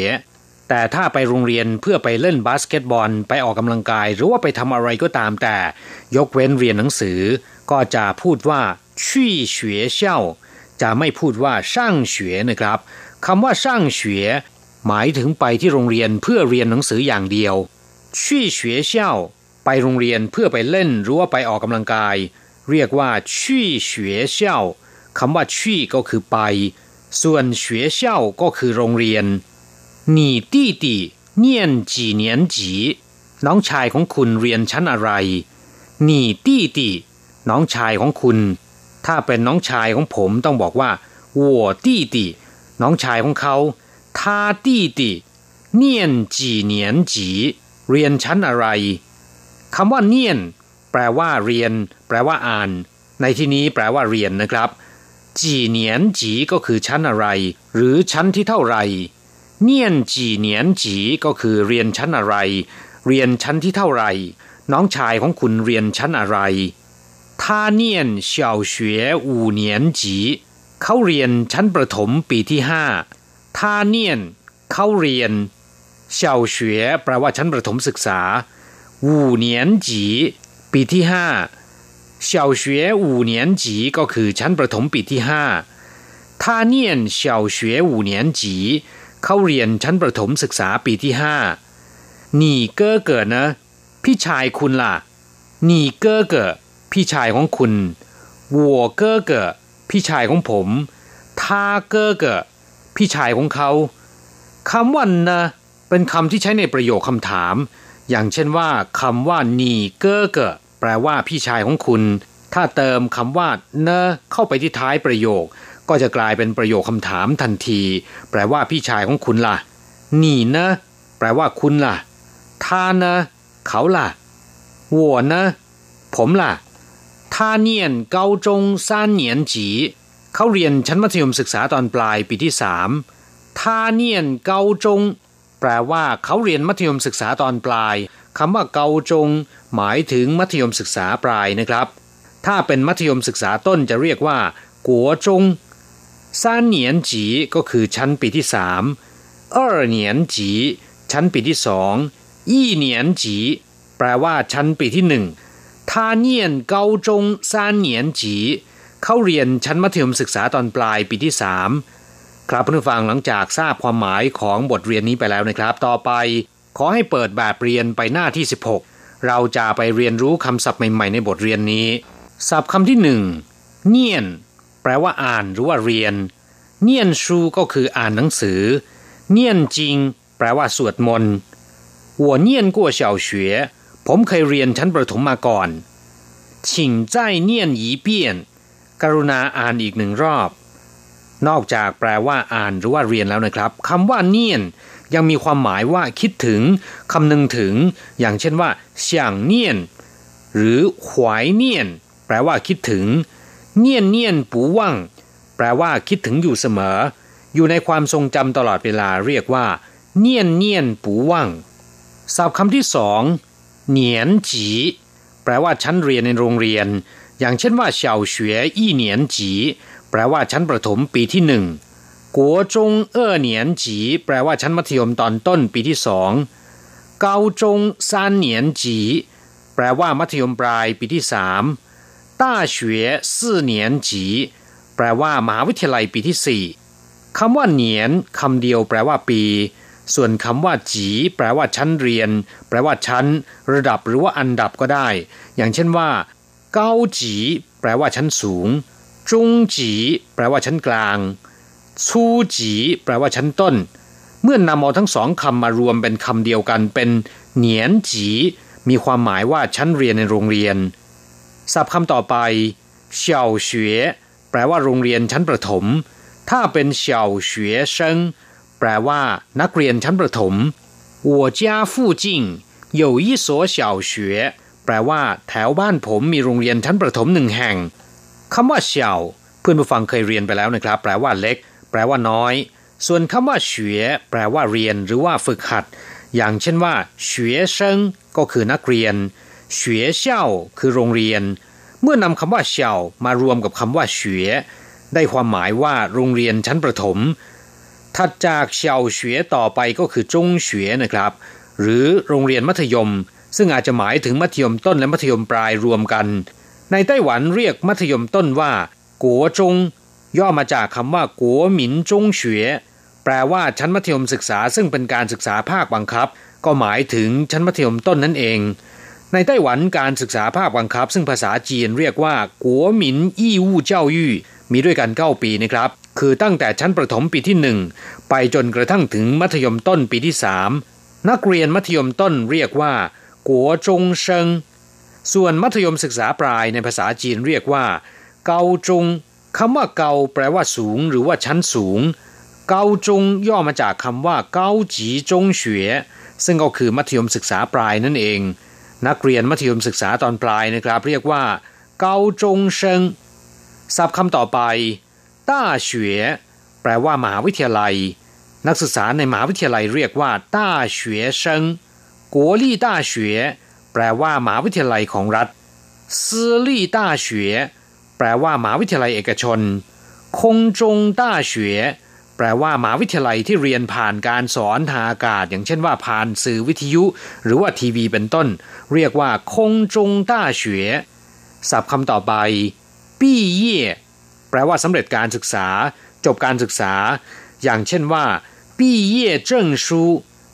แต่ถ้าไปโรงเรียนเพื่อไปเล่นบาสเกตบอล ไปออกกำลังกาย หรือว่าไปทำอะไรก็ตามแต่ ยกเว้นเรียนหนังสือ ก็จะพูดว่าชี่เฉวเช่าจะไม่พูดว่าช่างเฉวนะครับคำว่าช่างเฉวหมายถึงไปที่โรงเรียนเพื่อเรียนหนังสืออย่างเดียวชี่เฉวเช่าไปโรงเรียนเพื่อไปเล่นหรือว่าไปออกกำลังกาย เรียกว่าชี่เฉวเช่าคำว่าชี่ก็คือไป ส่วนเฉวเช่าก็คือโรงเรียน หนีตี้ตีเนียนจีเนียนจีน้องชายของคุณเรียนชั้นอะไร หนีตี้ตีน้องชายของคุณ ถ้าเป็นน้องชายของผมต้องบอกว่าวัวตี้ตีน้องชายของเขาท่าตี้ตีเนียนจีเนียนจีเรียนชั้นอะไรคำว่าเนียน แปลว่าเรียน แปลว่าอ่าน ในที่นี้แปลว่าเรียนนะครับ จีเนียนจีก็คือชั้นอะไร หรือชั้นที่เท่าไหร่ เนียนจีเนียนจีก็คือเรียนชั้นอะไร เรียนชั้นที่เท่าไหร่ น้องชายของคุณเรียนชั้นอะไรท่าเนียนเฉาเฉวอูเนียนจีเขาเรียนชั้นประถมปีที่ห้าท่าเนียนเขาเรียนเฉาเฉวแปลว่าชั้นประถมศึกษา五年级ปีที่ห้าเฉาเฉวอูเนียนจีก็คือชั้นประถมปีที่ห้าท่าเนียนเฉาเวอูเนียนจี เข้าเรียนชั้นประถมศึกษาปีที่ห้าหนีเก้อเกิดนะ พี่ชายคุณล่ะหนีเก้อเกิดพี่ชายของคุณวัวเก้อเกิดพี่ชายของผมท่าเก้อเกิดพี่ชายของเขาคำว่านะเป็นคำที่ใช้ในประโยคคำถาม อย่างเช่นว่าคำว่าหนีเก้อเกิดแปลว่าพี่ชายของคุณ ถ้าเติมคำว่าเนะเข้าไปที่ท้ายประโยค ก็จะกลายเป็นประโยคคำถามทันที แปลว่าพี่ชายของคุณละ่ะ นี่นะ แปลว่าคุณละ่ะท่านะ เขาละ่ะหัวนะ ผมละ่ะท่าเนียนเกาจงสานเนียนจีเขาเรียนชั้นมัธยมศึกษาตอนปลายปีที่สามท่าเนียนเกาจง แปลว่าเขาเรียนมัธยมศึกษาตอนปลายคำว่าเกาจง หมายถึงมัธยมศึกษาปลายนะครับ ถ้าเป็นมัธยมศึกษาต้นจะเรียกว่า กัวจง สามเนียนจีก็คือชั้นปีที่สามเออเนียนจีชั้นปีที่สองยี่เนียนจีแปลว่าชั้นปีที่หนึ่งท่าเนียนเกาจงสามเนียนจีเข้าเรียนชั้นมัธยมศึกษาตอนปลายปีที่สามครับผู้ฟังหลังจากทราบความหมายของบทเรียนนี้ไปแล้วนะครับ ต่อไป ขอให้เปิดแบบเรียนไปหน้าที่ 16 เราจะไปเรียนรู้คำศัพท์ใหม่ ๆ ในบทเรียนนี้ ศัพท์คำที่หนึ่งเนียน แปลว่าอ่านหรือว่าเรียน เนียนชูก็คืออ่านหนังสือ เนียนจิง แปลว่าสวดมนต์หัวเนียนกัวเฉาเฉวผมเคยเรียนชั้นประถมมาก่อนชิงใจเนียนหยีเปียน กรุณาอ่านอีกหนึ่งรอบ นอกจากแปลว่าอ่านหรือว่าเรียนแล้วนะครับคำว่าเนียนยังมีความหมายว่าคิดถึงคำนึงถึง อย่างเช่นว่าเสียงเนียน หรือหวายเนียน แปลว่าคิดถึง เนียนเนียนปูว่างแปลว่าคิดถึงอยู่เสมอ อยู่ในความทรงจำตลอดเวลาเรียกว่า เนียนเนียนปูว่างศัพท์คำที่สองเหนียนจีแปลว่าชั้นเรียนในโรงเรียน อย่างเช่นว่าเฉาเฉวยอี้เหนียนจีแปลว่าชั้นประถมปีที่หนึ่งกัวจงเอ่อเหนียนจีแปลว่าชั้นมัธยมตอนต้นปีที่สองเกาจงซานเหนียนจีแปลว่ามัธยมปลายปีที่สาม ต้าเฉวยสี่เหนียนจีแปลว่ามหาวิทยาลัยปีที่สี่คำว่าเหนียนคำเดียวแปลว่าปี ส่วนคำว่าจีแปลว่าชั้นเรียน แปลว่าชั้น ระดับหรือว่าอันดับก็ได้ อย่างเช่นว่าเก้าจีแปลว่าชั้นสูงจุงจีแปลว่าชั้นกลางชูจีแปลว่าชั้นต้น เมื่อนำเอาทั้งสองคำมารวมเป็นคำเดียวกันเป็นเหนียนจีมีความหมายว่าชั้นเรียนในโรงเรียน ศัพท์คำต่อไปเฉาเฉวยแปลว่าโรงเรียนชั้นประถม ถ้าเป็นเฉาเฉวยเซิงแปลว่านักเรียนชั้นประถม我家附近有一所小学แปลว่า แถวบ้านผมมีโรงเรียนชั้นประถมหนึ่งแห่งคำว่าเฉาเพื่อนผู้ฟังเคยเรียนไปแล้วนะครับ แปลว่าเล็ก แปลว่าน้อย ส่วนคำว่าเฉวยแปลว่าเรียนหรือว่าฝึกหัด อย่างเช่นว่าเฉวยเซิงก็คือนักเรียน เฉวยเช่าคือโรงเรียน เมื่อนำคำว่าเช่ามารวมกับคำว่าเฉวยได้ความหมายว่าโรงเรียนชั้นประถม ถัดจากเช่าเฉวยต่อไปก็คือจงเฉวยนะครับ หรือโรงเรียนมัธยม ซึ่งอาจจะหมายถึงมัธยมต้นและมัธยมปลายรวมกัน ในไต้หวันเรียกมัธยมต้นว่ากัวจง ย่อมาจากคำว่ากัวหมินจงเฉวยแปลว่าชั้นมัธยมศึกษาซึ่งเป็นการศึกษาภาคบังคับ ก็หมายถึงชั้นมัธยมต้นนั่นเอง ในไต้หวันการศึกษาภาคบังคับ ซึ่งภาษาจีนเรียกว่ากัวหมินอี้วู่เจ้ายู่มีด้วยกัน 9 ปีนะครับ คือตั้งแต่ชั้นประถมปีที่ 1 ไปจนกระทั่งถึงมัธยมต้นปีที่ 3 นักเรียนมัธยมต้นเรียกว่ากัวจงเซิง ส่วนมัธยมศึกษาปลายในภาษาจีนเรียกว่า เกาจงคำว่าเกาแปลว่าสูง หรือว่าชั้นสูง เกาจงย่อมาจากคำว่าเกาจีจงเฉวซึ่งก็คือมัธยมศึกษาปลายนั่นเอง นักเรียนมัธยมศึกษาตอนปลายนะครับ เรียกว่า เกาจงเซิงศัพท์คำต่อไปต้าเฉวยแปลว่ามหาวิทยาลัย นักศึกษาในมหาวิทยาลัยเรียกว่าต้าเฉวยเซิงกัวลี่ต้าเฉวยแปลว่ามหาวิทยาลัยของรัฐซื่อลี่ต้าเฉวยแปลว่ามหาวิทยาลัยเอกชน คงจงต้าเฉวยแปลว่ามหาวิทยาลัยที่เรียนผ่านการสอนทางอากาศ อย่างเช่นว่าผ่านสื่อวิทยุ หรือว่าทีวีเป็นต้น เรียกว่าคงจงต้าเฉวศัพท์คำต่อไป ปี้เย่แปลว่าสำเร็จการศึกษา จบการศึกษา อย่างเช่นว่า ปี้เย่เจิ้งชู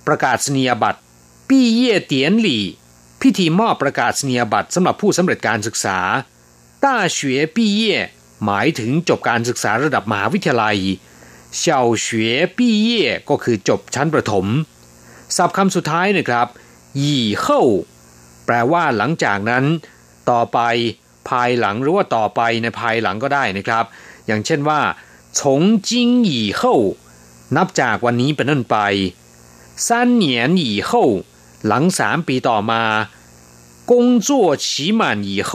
ประกาศนียบัตร ปี้เย่เตียนหลี่ พิธีมอบประกาศนียบัตรสำหรับผู้สำเร็จการศึกษา ต้าเฉวปี้เย่หมายถึงจบการศึกษาระดับมหาวิทยาลัยเฉาเฉวปี้เย่ก็คือจบชั้นประถมศัพท์คำสุดท้ายนะครับยี่เฮ้า แปลว่าหลังจากนั้น ต่อไป ภายหลังหรือว่าต่อไปในภายหลังก็ได้นะครับ อย่างเช่นว่า从今以后นับจากวันนี้เป็นต้นไป三年以后หลังสามปีต่อมา工作期满以后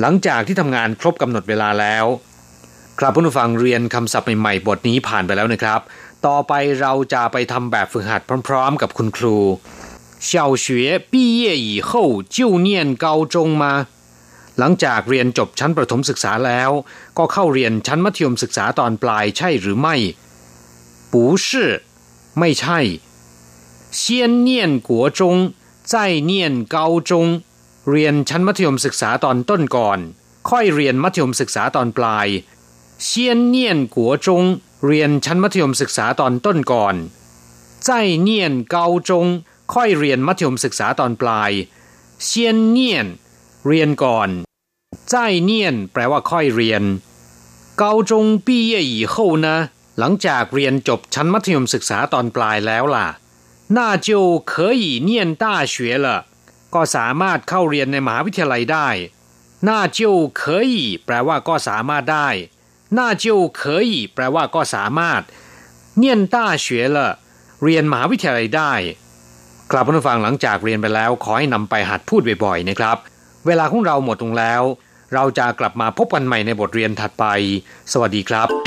หลังจากที่ทำงานครบกำหนดเวลาแล้วครับผู้ฟังเรียนคำศัพท์ใหม่ๆบทนี้ผ่านไปแล้วนะครับ ต่อไปเราจะไปทำแบบฝึกหัดพร้อมๆกับคุณครู 小学毕业以后就念高中吗หลังจากเรียนจบชั้นประถมศึกษาแล้ว ก็เข้าเรียนชั้นมัธยมศึกษาตอนปลายใช่หรือไม่不是ไม่ใช่先念国中再念高中เรียนชั้นมัธยมศึกษาตอนต้นก่อน ค่อยเรียนมัธยมศึกษาตอนปลาย先念国中เรียนชั้นมัธยมศึกษาตอนต้นก่อน再念高中 ค่อยเรียนมัธยมศึกษาตอนปลายเซียนเนียน เรียนก่อนใจเนียน แปลว่าค่อยเรียนเกาจงปีเย่อีโคนะ หลังจากเรียนจบชั้นมัธยมศึกษาตอนปลายแล้วล่ะน่าจะ可以念大学了ก็สามารถเข้าเรียนในมหาวิทยาลัยได้น่าจะ可以แปลว่าก็สามารถได้น่าจะ可以แปลว่าก็สามารถ念大学了เรียนมหาวิทยาลัยได้ กลับผู้ฟังหลังจากเรียนไปแล้ว ขอให้นำไปหัดพูดบ่อยๆนะครับ เวลาของเราหมดลงแล้ว เราจะกลับมาพบกันใหม่ในบทเรียนถัดไป สวัสดีครับ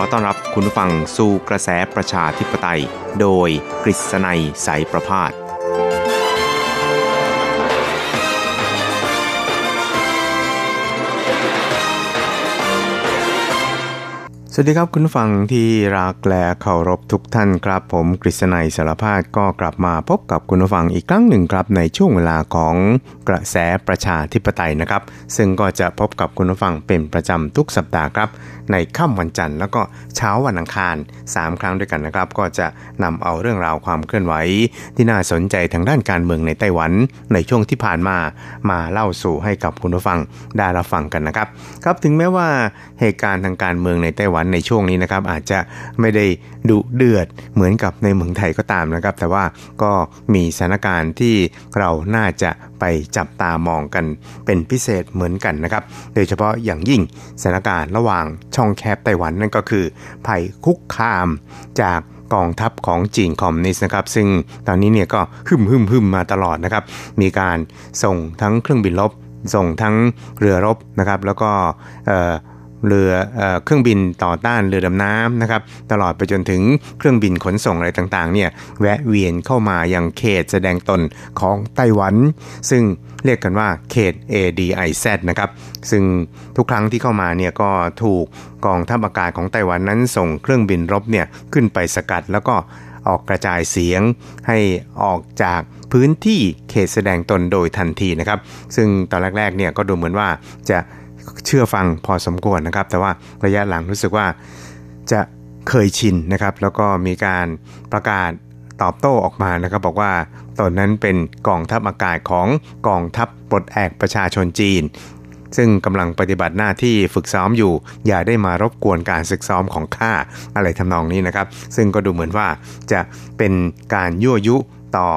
ขอต้อนรับคุณฟังสู่กระแสประชาธิปไตย โดยกฤษณัยสายประพาส วัสดีครับคุณฟังที่รักและเคารพทุกท่านครับ ผมกฤษณัยสารพาดก็กลับมาพบกับคุณฟังอีกครั้งหนึ่งครับในช่วงเวลาของกระแสประชาธิปไตยนะครับ ซึ่งก็จะพบกับคุณฟังเป็นประจำทุกสัปดาห์ครับ ในค่ำวันจันทร์แล้วก็เช้าวันอังคาร 3 ครั้งด้วยกันนะครับ ก็จะนำเอาเรื่องราวความเคลื่อนไหว ที่น่าสนใจทางด้านการเมืองในไต้หวัน ในช่วงที่ผ่านมามาเล่าสู่ให้กับคุณผู้ฟังได้รับฟังกันนะครับ ครับถึงแม้ว่าเหตุการณ์ทางการเมืองในไต้หวันในช่วงนี้นะครับอาจจะไม่ได้ดุเดือดเหมือนกับในเมืองไทยก็ตามนะครับ แต่ว่าก็มีสถานการณ์ที่เราน่าจะไปจับตามองกันเป็นพิเศษเหมือนกันนะครับ โดยเฉพาะอย่างยิ่งสถานการณ์ระหว่างช่องแคบไต้หวันนั่นก็คือ ภัยคุกคามจากกองทัพของจีนคอมมิวนิสต์นะครับ ซึ่งตอนนี้เนี่ยก็หึมหึมหึมมาตลอดนะครับ มีการส่งทั้งเครื่องบินลบส่งทั้งเรือรบนะครับ แล้วก็ เรือเอเครื่องบินต่อต้านเรือดำน้ำนะครับตลอดไปจนถึงเครื่องบินขนส่งอะไรต่างๆเนี่ยแวะเวียนเข้ามาอยังเขตแสดงตนของไต้หวัน ซึ่งเรียกกันว่าเขต ADIZ นะครับซึ่งทุกครั้งที่เข้ามาเนี่ยก็ถูกกองทัพอากาศของไต้หวันนั้นส่งเครื่องบินรบเนี่ยขึ้นไปสกัดแล้วก็ออกกระจายเสียงให้ออกจากพื้นที่เขตแสดงตนโดยทันทีนะครับ ซึ่งตอนแรกๆเนี่ยก็ดูเหมือนว่าจะ เชื่อฟังพอสมควรนะครับ แต่ว่าระยะหลังรู้สึกว่าจะเคยชินนะครับ แล้วก็มีการประกาศตอบโต้ออกมานะครับ บอกว่าตอนนั้นเป็นกองทัพอากาศของกองทัพปลดแอกประชาชนจีน ซึ่งกำลังปฏิบัติหน้าที่ฝึกซ้อมอยู่ อย่าได้มารบกวนการศึกซ้อมของข้าอะไรทำนองนี้นะครับ ซึ่งก็ดูเหมือนว่าจะเป็นการยั่วยุ ต่อ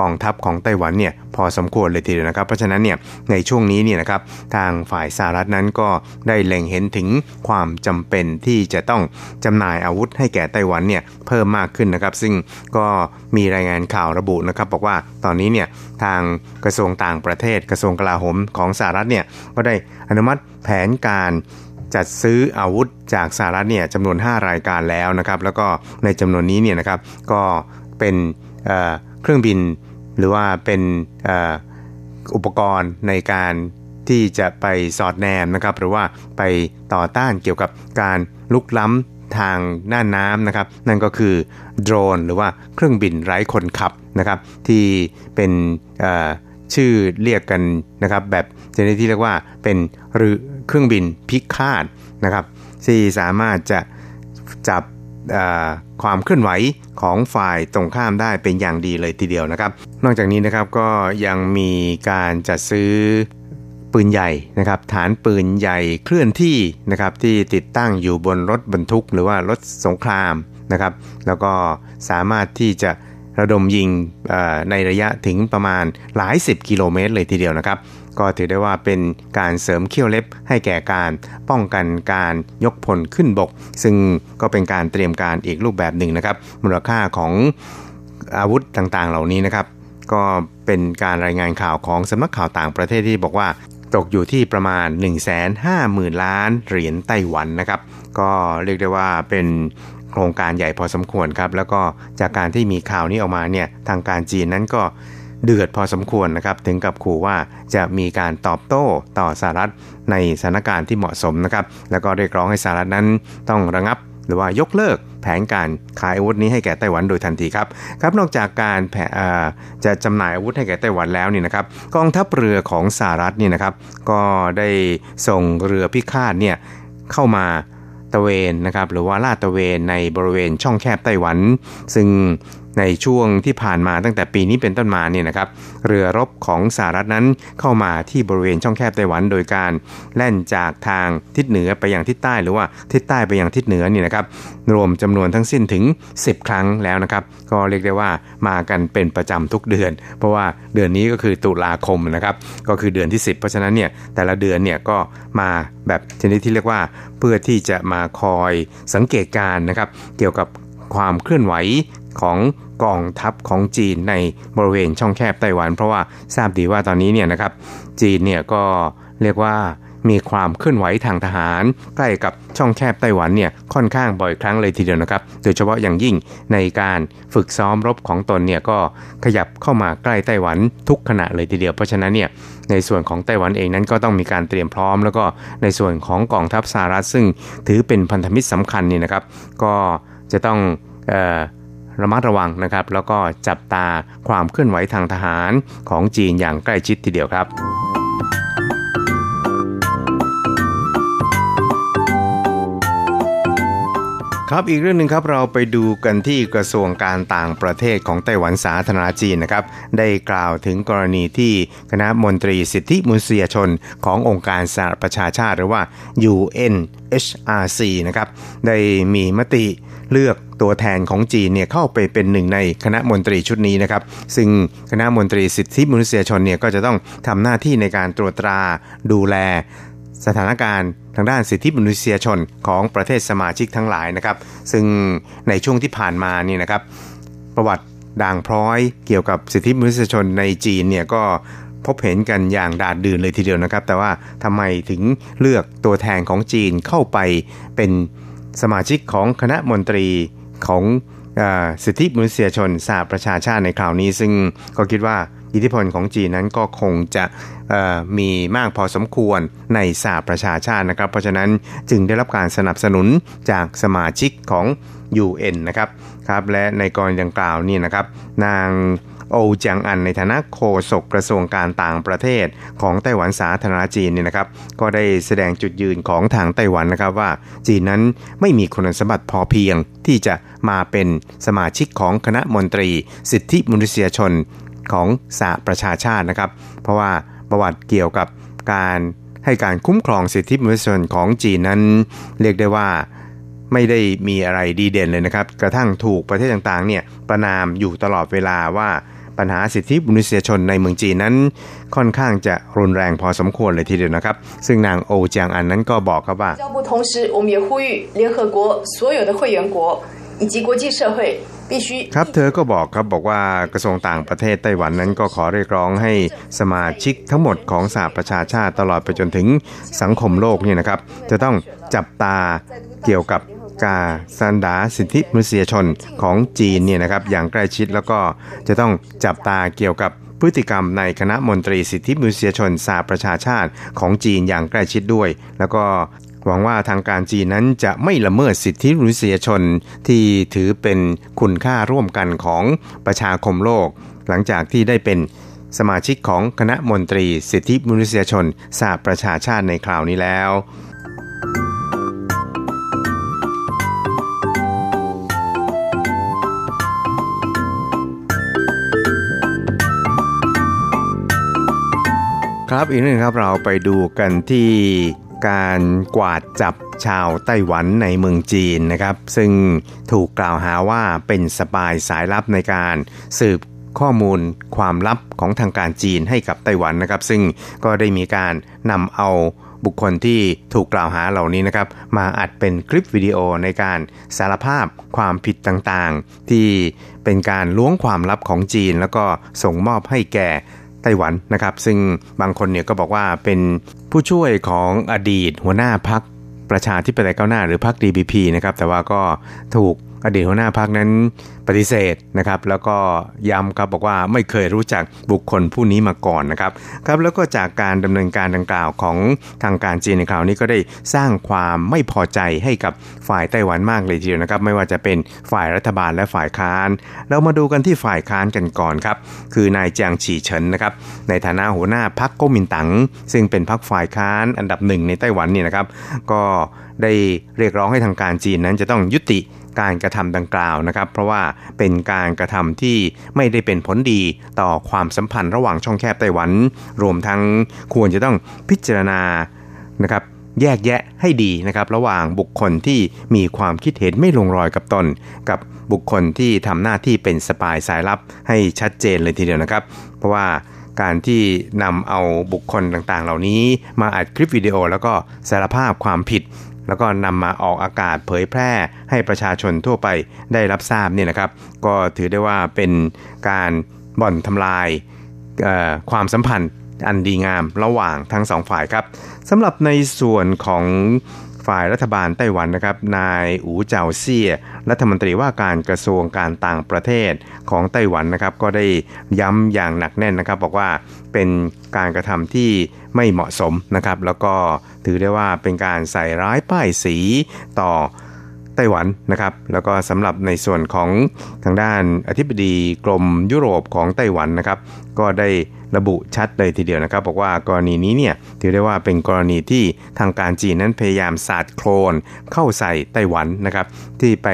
กองทัพของไต้หวันเนี่ยพอสมควรเลยทีเดียวนะครับเพราะฉะนั้นเนี่ยในช่วงนี้เนี่ยนะครับทางฝ่ายสหรัฐนั้นก็ได้เล็งเห็นถึงความจำเป็นที่จะต้องจำหน่ายอาวุธให้แก่ไต้หวันเนี่ยเพิ่มมากขึ้นนะครับซึ่งก็มีรายงานข่าวระบุนะครับบอกว่าตอนนี้เนี่ยทางกระทรวงต่างประเทศกระทรวงกลาโหมของสหรัฐเนี่ยก็ได้อนุมัติแผนการจัดซื้ออาวุธจากสหรัฐเนี่ยจำนวน 5 รายการแล้วนะครับแล้วก็ในจำนวนนี้เนี่ยนะครับก็เป็น เครื่องบิน หรือว่าเป็นอุปกรณ์ในการที่จะไปสอดแนมนะครับ หรือว่าไปต่อต้านเกี่ยวกับการลุกล้ำทางหน้าน้ำนะครับ นั่นก็คือโดรน หรือว่าเครื่องบินไร้คนขับนะครับ ที่เป็นชื่อเรียกกันนะครับ แบบชนิดที่เรียกว่าเป็นหรือเครื่องบินพิฆาตนะครับที่สามารถจะจับ ความเคลื่อนไหวของฝ่ายตรงข้ามได้เป็นอย่างดีเลยทีเดียวนะครับ นอกจากนี้นะครับก็ยังมีการจัดซื้อปืนใหญ่นะครับฐานปืนใหญ่เคลื่อนที่นะครับที่ติดตั้งอยู่บนรถบรรทุกหรือว่ารถสงครามนะครับ แล้วก็สามารถที่จะระดมยิงในระยะถึงประมาณหลายสิบกิโลเมตรเลยทีเดียวนะครับ ก็ถือได้ว่าเป็นการเสริมเขี้ยวเล็บให้แก่การป้องกันการยกพลขึ้นบก ซึ่งก็เป็นการเตรียมการอีกรูปแบบหนึ่งนะครับ มูลค่าของอาวุธต่างๆ เหล่านี้นะครับ ก็เป็นการรายงานข่าวของสำนักข่าวต่างประเทศที่บอกว่าตกอยู่ที่ประมาณ 1 5 0 0 0 0 ล้านเหรียญไต้หวันนะครับ ก็เรียกได้ว่าเป็นโครงการใหญ่พอสมควรครับ แล้วก็จากการที่มีข่าวนี้ออกมาเนี่ยทางการจีนนั้นก็ เดือดพอสมควรนะครับถึงกับขู่ว่าจะมีการตอบโต้ต่อสหรัฐในสถานการณ์ที่เหมาะสมนะครับแล้วก็เรียกร้องให้สหรัฐนั้นต้องระงับหรือว่ายกเลิกแผนการขายอาวุธนี้ให้แก่ไต้หวันโดยทันทีครับครับนอกจากการแผจะจำหน่ายอาวุธให้แก่ไต้หวันแล้วนี่นะครับกองทัพเรือของสหรัฐนี่นะครับก็ได้ส่งเรือพิฆาตเนี่ยเข้ามาตะเวนนะครับหรือว่าลาดตะเวนในบริเวณช่องแคบไต้หวัน ซึ่ง ในช่วงที่ผ่านมาตั้งแต่ปีนี้เป็นต้นมาเนี่ยนะครับเรือรบของสหรัฐนั้นเข้ามาที่บริเวณช่องแคบไต้หวัน โดยการแล่นจากทางทิศเหนือไปยังทิศใต้ หรือว่าทิศใต้ไปยังทิศเหนือนี่นะครับรวมจำนวนทั้งสิ้นถึง 10 ครั้งแล้วนะครับก็เรียกได้ว่ามากันเป็นประจำทุกเดือน เพราะว่าเดือนนี้ก็คือตุลาคมนะครับก็คือเดือนที่ 10 เพราะฉะนั้นเนี่ยแต่ละเดือนเนี่ยก็มาแบบชนิดที่เรียกว่าเพื่อที่จะมาคอยสังเกตการนะครับเกี่ยวกับความเคลื่อนไหว ของกองทัพของจีนในบริเวณช่องแคบไต้หวัน เพราะว่าทราบดีว่าตอนนี้เนี่ยนะครับจีนเนี่ยก็เรียกว่ามีความเคลื่อนไหวทางทหาร ใกล้กับช่องแคบไต้หวันเนี่ยค่อนข้างบ่อยครั้งเลยทีเดียวนะครับ โดยเฉพาะอย่างยิ่งในการฝึกซ้อมรบของตนเนี่ยก็ขยับเข้ามาใกล้ไต้หวันทุกขณะเลยทีเดียว เพราะฉะนั้นเนี่ยในส่วนของไต้หวันเองนั้นก็ต้องมีการเตรียมพร้อม แล้วก็ในส่วนของกองทัพสหรัฐซึ่งถือเป็นพันธมิตรสำคัญนี่นะครับ ก็จะต้อง ระมัดระวังนะครับ แล้วก็จับตาความเคลื่อนไหวทางทหารของจีนอย่างใกล้ชิดทีเดียวครับครับอีกเรื่องหนึ่งครับเราไปดูกันที่กระทรวงการต่างประเทศของไต้หวันสาธารณจีนนะครับได้กล่าวถึงกรณีที่คณะมนตรีสิทธิมนุษยชนขององค์การสหประชาชาติหรือว่า UNHRC นะครับได้มีมติเลือก ตัวแทนของจีนเนี่ยเข้าไปเป็นหนึ่งในคณะมนตรีชุดนี้นะครับ ซึ่งคณะมนตรีสิทธิมนุษยชนเนี่ยก็จะต้องทำหน้าที่ในการตรวจตราดูแลสถานการณ์ทางด้านสิทธิมนุษยชนของประเทศสมาชิกทั้งหลายนะครับ ซึ่งในช่วงที่ผ่านมานี่นะครับ ประวัติด่างพร้อยเกี่ยวกับสิทธิมนุษยชนในจีนเนี่ยก็พบเห็นกันอย่างดาดดื่นเลยทีเดียวนะครับ แต่ว่าทำไมถึงเลือกตัวแทนของจีนเข้าไปเป็นสมาชิกของคณะมนตรี ของสิทธิมนุษยชนสหประชาชาติในคราวนี้ ซึ่งก็คิดว่าอิทธิพลของจีนนั้นก็คงจะมีมากพอสมควรในสหประชาชาตินะครับ เพราะฉะนั้นจึงได้รับการสนับสนุนจากสมาชิกของ UN นะครับ ครับและในกรณีดังกล่าวนี่นะครับ นางโอจางอันในฐานะโฆษกกระทรวงการต่างประเทศของไต้หวันสาธารณจีนเนี่ยนะครับ ก็ได้แสดงจุดยืนของทางไต้หวันนะครับว่า จีนนั้นไม่มีคุณสมบัติพอเพียงที่จะมาเป็นสมาชิกของคณะมนตรี สิทธิมนุษยชนของสหประชาชาตินะครับ เพราะว่าประวัติเกี่ยวกับการให้การคุ้มครองสิทธิมนุษยชนของจีนนั้น เรียกได้ว่า ไม่ได้มีอะไรดีเด่นเลยนะครับ กระทั่งถูกประเทศต่างๆเนี่ยประนามอยู่ตลอดเวลาว่าปัญหาสิทธิมนุษยชนในเมืองจีนนั้น ค่อนข้างจะรุนแรงพอสมควรเลยทีเดียวนะครับ ซึ่งนางโอจียงอันนั้นก็บอกครับว่าครับเธอก็บอกครับบอกว่ากระทรวงต่างประเทศไต้หวันนั้นก็ขอเรียกร้องให้สมาชิกทั้งหมดของสหประชาชาติตลอดไปจนถึงสังคมโลกเนี่ยนะครับ จะต้องจับตาเกี่ยวกับ กาสันดาสิทธิมนุษยชนของจีนเนี่ยนะครับอย่างใกล้ชิดแล้วก็จะต้องจับตาเกี่ยวกับพฤติกรรมในคณะมนตรีสิทธิมนุษยชนสาประชาชาติของจีนอย่างใกล้ชิดด้วย แล้วก็หวังว่าทางการจีนนั้นจะไม่ละเมิดสิทธิมนุษยชนที่ถือเป็นคุณค่าร่วมกันของประชาคมโลก หลังจากที่ได้เป็นสมาชิกของคณะมนตรีสิทธิมนุษยชนสาประชาชาติในคราวนี้แล้ว ครับอีกหนึ่งครับเราไปดูกันที่การกวาดจับชาวไต้หวันในเมืองจีนนะครับ ซึ่งถูกกล่าวหาว่าเป็นสปายสายลับในการสืบข้อมูลความลับของทางการจีนให้กับไต้หวันนะครับ ซึ่งก็ได้มีการนำเอาบุคคลที่ถูกกล่าวหาเหล่านี้นะครับ มาอัดเป็นคลิปวิดีโอในการสารภาพความผิดต่างๆ ที่เป็นการล้วงความลับของจีน แล้วก็ส่งมอบให้แก่ ไต้หวันนะครับ ซึ่งบางคนเนี่ยก็บอกว่าเป็นผู้ช่วยของอดีตหัวหน้าพักประชาธิปไตยก้าวหน้าหรือพรรค DPP นะครับแต่ว่าก็ถูก อดีตหัวหน้าพักนั้นปฏิเสธนะครับ แล้วก็ย้ำครับบอกว่าไม่เคยรู้จักบุคคลผู้นี้มาก่อนนะครับครับแล้วก็จากการดำเนินการดังกล่าวของทางการจีนในคราวนี้ก็ได้สร้างความไม่พอใจให้กับฝ่ายไต้หวันมากเลยทีเดียวนะครับ ไม่ว่าจะเป็นฝ่ายรัฐบาลและฝ่ายค้าน เรามาดูกันที่ฝ่ายค้านกันก่อนครับ คือนายจางฉีเฉินนะครับ ในฐานะหัวหน้าพักก๊กมินตั๋งซึ่งเป็นพักฝ่ายค้านอันดับหนึ่งในไต้หวันนี่นะครับ ก็ได้เรียกร้องให้ทางการจีนนั้นจะต้องยุติ การกระทำดังกล่าวนะครับ เพราะว่าเป็นการกระทำที่ไม่ได้เป็นผลดีต่อความสัมพันธ์ระหว่างช่องแคบไต้หวัน รวมทั้งควรจะต้องพิจารณานะครับแยกแยะให้ดีนะครับ ระหว่างบุคคลที่มีความคิดเห็นไม่ลงรอยกับตน กับบุคคลที่ทำหน้าที่เป็นสปายสายลับให้ชัดเจนเลยทีเดียวนะครับ เพราะว่าการที่นำเอาบุคคลต่างๆ เหล่านี้มาอัดคลิปวิดีโอแล้วก็สารภาพความผิด แล้วก็นำมาออกอากาศเผยแพร่ให้ประชาชนทั่วไปได้รับทราบเนี่ยนะครับ ก็ถือได้ว่าเป็นการบ่อนทำลายความสัมพันธ์อันดีงามระหว่างทั้งสองฝ่ายครับสำหรับในส่วนของฝ่ายรัฐบาลไต้หวันนะครับ นายอูเจาเซี่ยรัฐมนตรีว่าการกระทรวงการต่างประเทศของไต้หวันนะครับ ก็ได้ย้ำอย่างหนักแน่นนะครับ บอกว่าเป็นการกระทำที่ไม่เหมาะสมนะครับ แล้วก็ ถือได้ว่าเป็นการใส่ร้ายป้ายสีต่อไต้หวันนะครับ แล้วก็สำหรับในส่วนของทางด้านอธิบดีกรมยุโรปของไต้หวันนะครับ ก็ได้ระบุชัดเลยทีเดียวนะครับ บอกว่ากรณีนี้เนี่ยถือได้ว่าเป็นกรณีที่ทางการจีนนั้นพยายามสาดโคลนเข้าใส่ไต้หวันนะครับ ที่ไป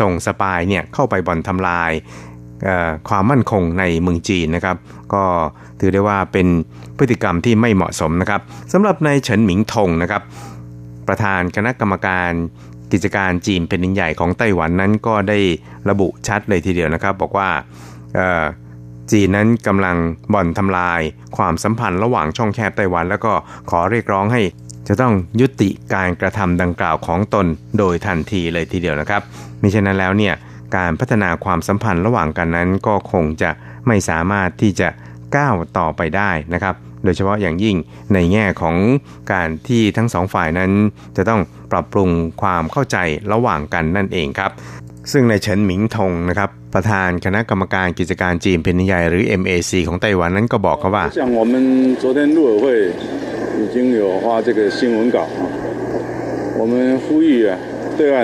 ส่งสปายเนี่ยเข้าไปบ่อนทำลายความมั่นคงในเมืองจีนนะครับ ก็ถือได้ว่าเป็นพฤติกรรมที่ไม่เหมาะสมนะครับสำหรับในเฉินหมิงทงนะครับประธานคณะกรรมการกิจการจีนเป็นใหญ่ของไต้หวันนั้นก็ได้ระบุชัดเลยทีเดียวนะครับ บอกว่าจีนนั้นกำลังบ่อนทำลายความสัมพันธ์ระหว่างช่องแคบไต้หวัน แล้วก็ขอเรียกร้องให้จะต้องยุติการกระทำดังกล่าวของตนโดยทันทีเลยทีเดียวนะครับมิฉะนั้นแล้วเนี่ยการพัฒนาความสัมพันธ์ระหว่างกันนั้นก็คงจะ ไม่สามารถที่จะก้าวต่อไปได้นะครับ โดยเฉพาะอย่างยิ่งในแง่ของการที่ทั้งสองฝ่ายนั้น จะต้องปรับปรุงความเข้าใจระหว่างกันนั่นเองครับ ซึ่งในเฉินหมิงทงนะครับ ประธานคณะกรรมการกิจการจีนเป็นใหญ่หรือ MAC ของไต้หวันนั้นก็บอกเขาว่า像我们昨天陆委会已经有发这个新闻稿我们呼吁啊对岸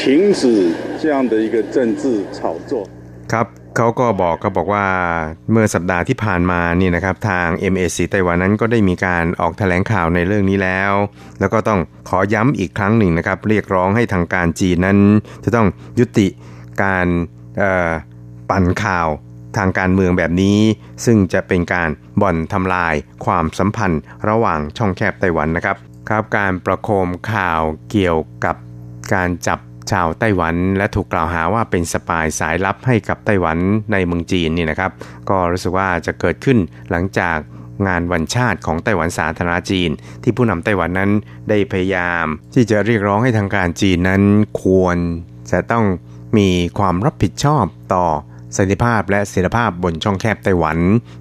停止这样的一个政治炒作 ครับเขาก็บอกเขาบอกว่าเมื่อสัปดาห์ที่ผ่านมานี่นะครับทาง MAC ไต้หวันนั้นก็ได้มีการออกแถลงข่าวในเรื่องนี้แล้ว แล้วก็ต้องขอย้ำอีกครั้งหนึ่งนะครับ เรียกร้องให้ทางการจีนนั้น จะต้องยุติการปั่นข่าวทางการเมืองแบบนี้ ซึ่งจะเป็นการบ่อนทำลายความสัมพันธ์ระหว่างช่องแคบไต้หวันนะครับ ครับการประโคมข่าวเกี่ยวกับการจับ ชาวไต้หวันและถูกกล่าวหาว่าเป็นสปายสายลับให้กับไต้หวันในเมืองจีนนี่นะครับ ก็รู้สึกว่าจะเกิดขึ้นหลังจากงานวันชาติของไต้หวันสาธารณจีน ที่ผู้นำไต้หวันนั้นได้พยายาม ที่จะเรียกร้องให้ทางการจีนนั้นควร จะต้องมีความรับผิดชอบต่อสันติภาพและเสถีภาพบนช่องแคบไต้หวัน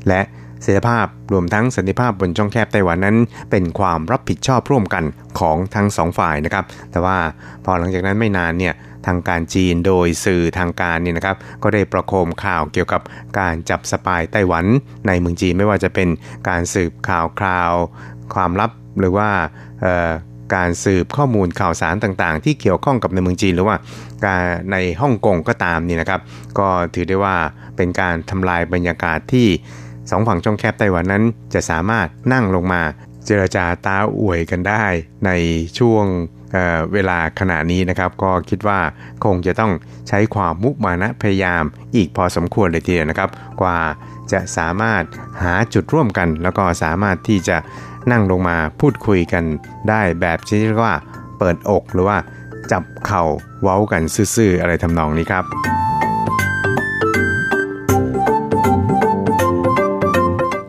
และ เสถียรภาพรวมทั้งสันติภาพบนช่องแคบไต้หวันนั้น เป็นความรับผิดชอบร่วมกันของทั้งสองฝ่ายนะครับ แต่ว่าพอหลังจากนั้นไม่นานเนี่ยทางการจีนโดยสื่อทางการเนี่ยนะครับ ก็ได้ประโคมข่าวเกี่ยวกับการจับสปายไต้หวันในเมืองจีนไม่ว่าจะเป็นการสืบข่าวคราว ความลับหรือว่าการสืบข้อมูลข่าวสารต่างๆ ที่เกี่ยวข้องกับในเมืองจีนหรือว่าการในฮ่องกงก็ตามนี่นะครับ ก็ถือได้ว่าเป็นการทำลายบรรยากาศที่ สองฝั่งช่องแคบไต้หวันนั้นจะสามารถนั่งลงมาเจรจาตาอวยกันได้ในช่วงเเวลาขณะนี้นะครับ ก็คิดว่าคงจะต้องใช้ความมุมานะพยายามอีกพอสมควรเลยทีเดียวนะครับ กว่าจะสามารถหาจุดร่วมกัน แล้วก็สามารถที่จะนั่งลงมาพูดคุยกันได้แบบที่เรียกว่าเปิดอกหรือว่าจับเข่าเว้ากันซื่อๆอะไรทำนองนี้ครับ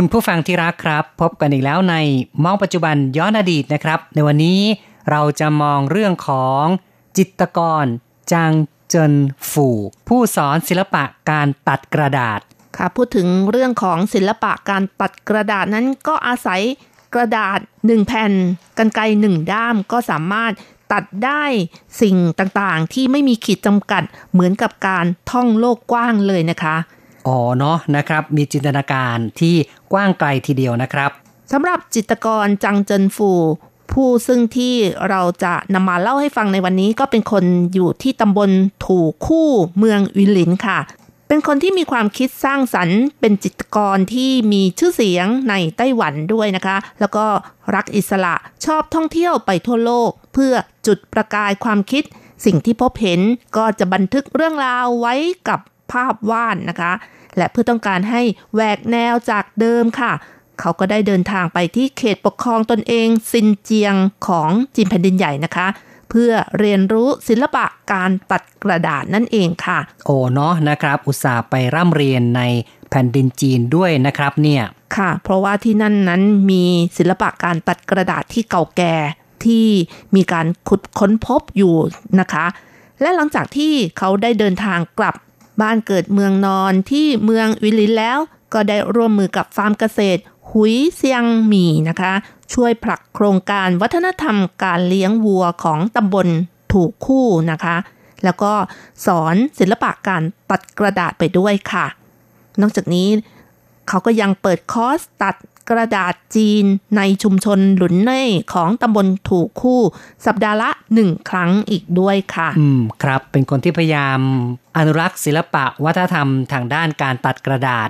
คุณผู้ฟังที่รักครับ พบกันอีกแล้วในมองปัจจุบันย้อนอดีตนะครับ ในวันนี้เราจะมองเรื่องของจิตกรจางเจินฝูผู้สอนศิลปะการตัดกระดาษ ค่ะพูดถึงเรื่องของศิลปะการตัดกระดาษนั้นก็อาศัยกระดาษหนึ่งแผ่นกันไกรหนึ่งด้ามก็สามารถตัดได้สิ่งต่างๆ ที่ไม่มีขีดจำกัดเหมือนกับการท่องโลกกว้างเลยนะคะ อ๋อเนาะนะครับ มีจินตนาการที่กว้างไกลทีเดียวนะครับสำหรับจิตกรจังเจินฟู ผู้ซึ่งที่เราจะนำมาเล่าให้ฟังในวันนี้ก็เป็นคนอยู่ที่ตำบลถูคู่เมืองวิลินค่ะ เป็นคนที่มีความคิดสร้างสรรค์ เป็นจิตกรที่มีชื่อเสียงในไต้หวันด้วยนะคะ แล้วก็รักอิสระชอบท่องเที่ยวไปทั่วโลก เพื่อจุดประกายความคิด สิ่งที่พบเห็นก็จะบันทึกเรื่องราวไว้กับภาพวาดนนะคะ และเพื่อต้องการให้แหวกแนวจากเดิมค่ะ เขาก็ได้เดินทางไปที่เขตปกครองตนเองซินเจียงของจีนแผ่นดินใหญ่นะคะเพื่อเรียนรู้ศิลปะการตัดกระดาษนั่นเองค่ะ โอ้เนาะนะครับ อุตส่าห์ไปร่ำเรียนในแผ่นดินจีนด้วยนะครับเนี่ยค่ะ เพราะว่าที่นั่นนั้นมีศิลปะการตัดกระดาษที่เก่าแก่ที่มีการขุดค้นพบอยู่นะคะ และหลังจากที่เขาได้เดินทางกลับ บ้านเกิดเมืองนอนที่เมืองวิลินแล้ว ก็ได้ร่วมมือกับฟาร์มเกษตร หุยเซียงหมี่นะคะ ช่วยผลักโครงการวัฒนธรรมการเลี้ยงวัวของตำบลถูกคู่นะคะ แล้วก็สอนศิลปะการตัดกระดาษไปด้วยค่ะ นอกจากนี้เขาก็ยังเปิดคอร์สตัด กระดาษจีนในชุมชนหลุนเน่ของตำบลถูกคู่ สัปดาห์ละหนึ่งครั้งอีกด้วยค่ะ อืมครับ เป็นคนที่พยายามอนุรักษ์ศิลปะวัฒนธรรมทางด้านการตัดกระดาษ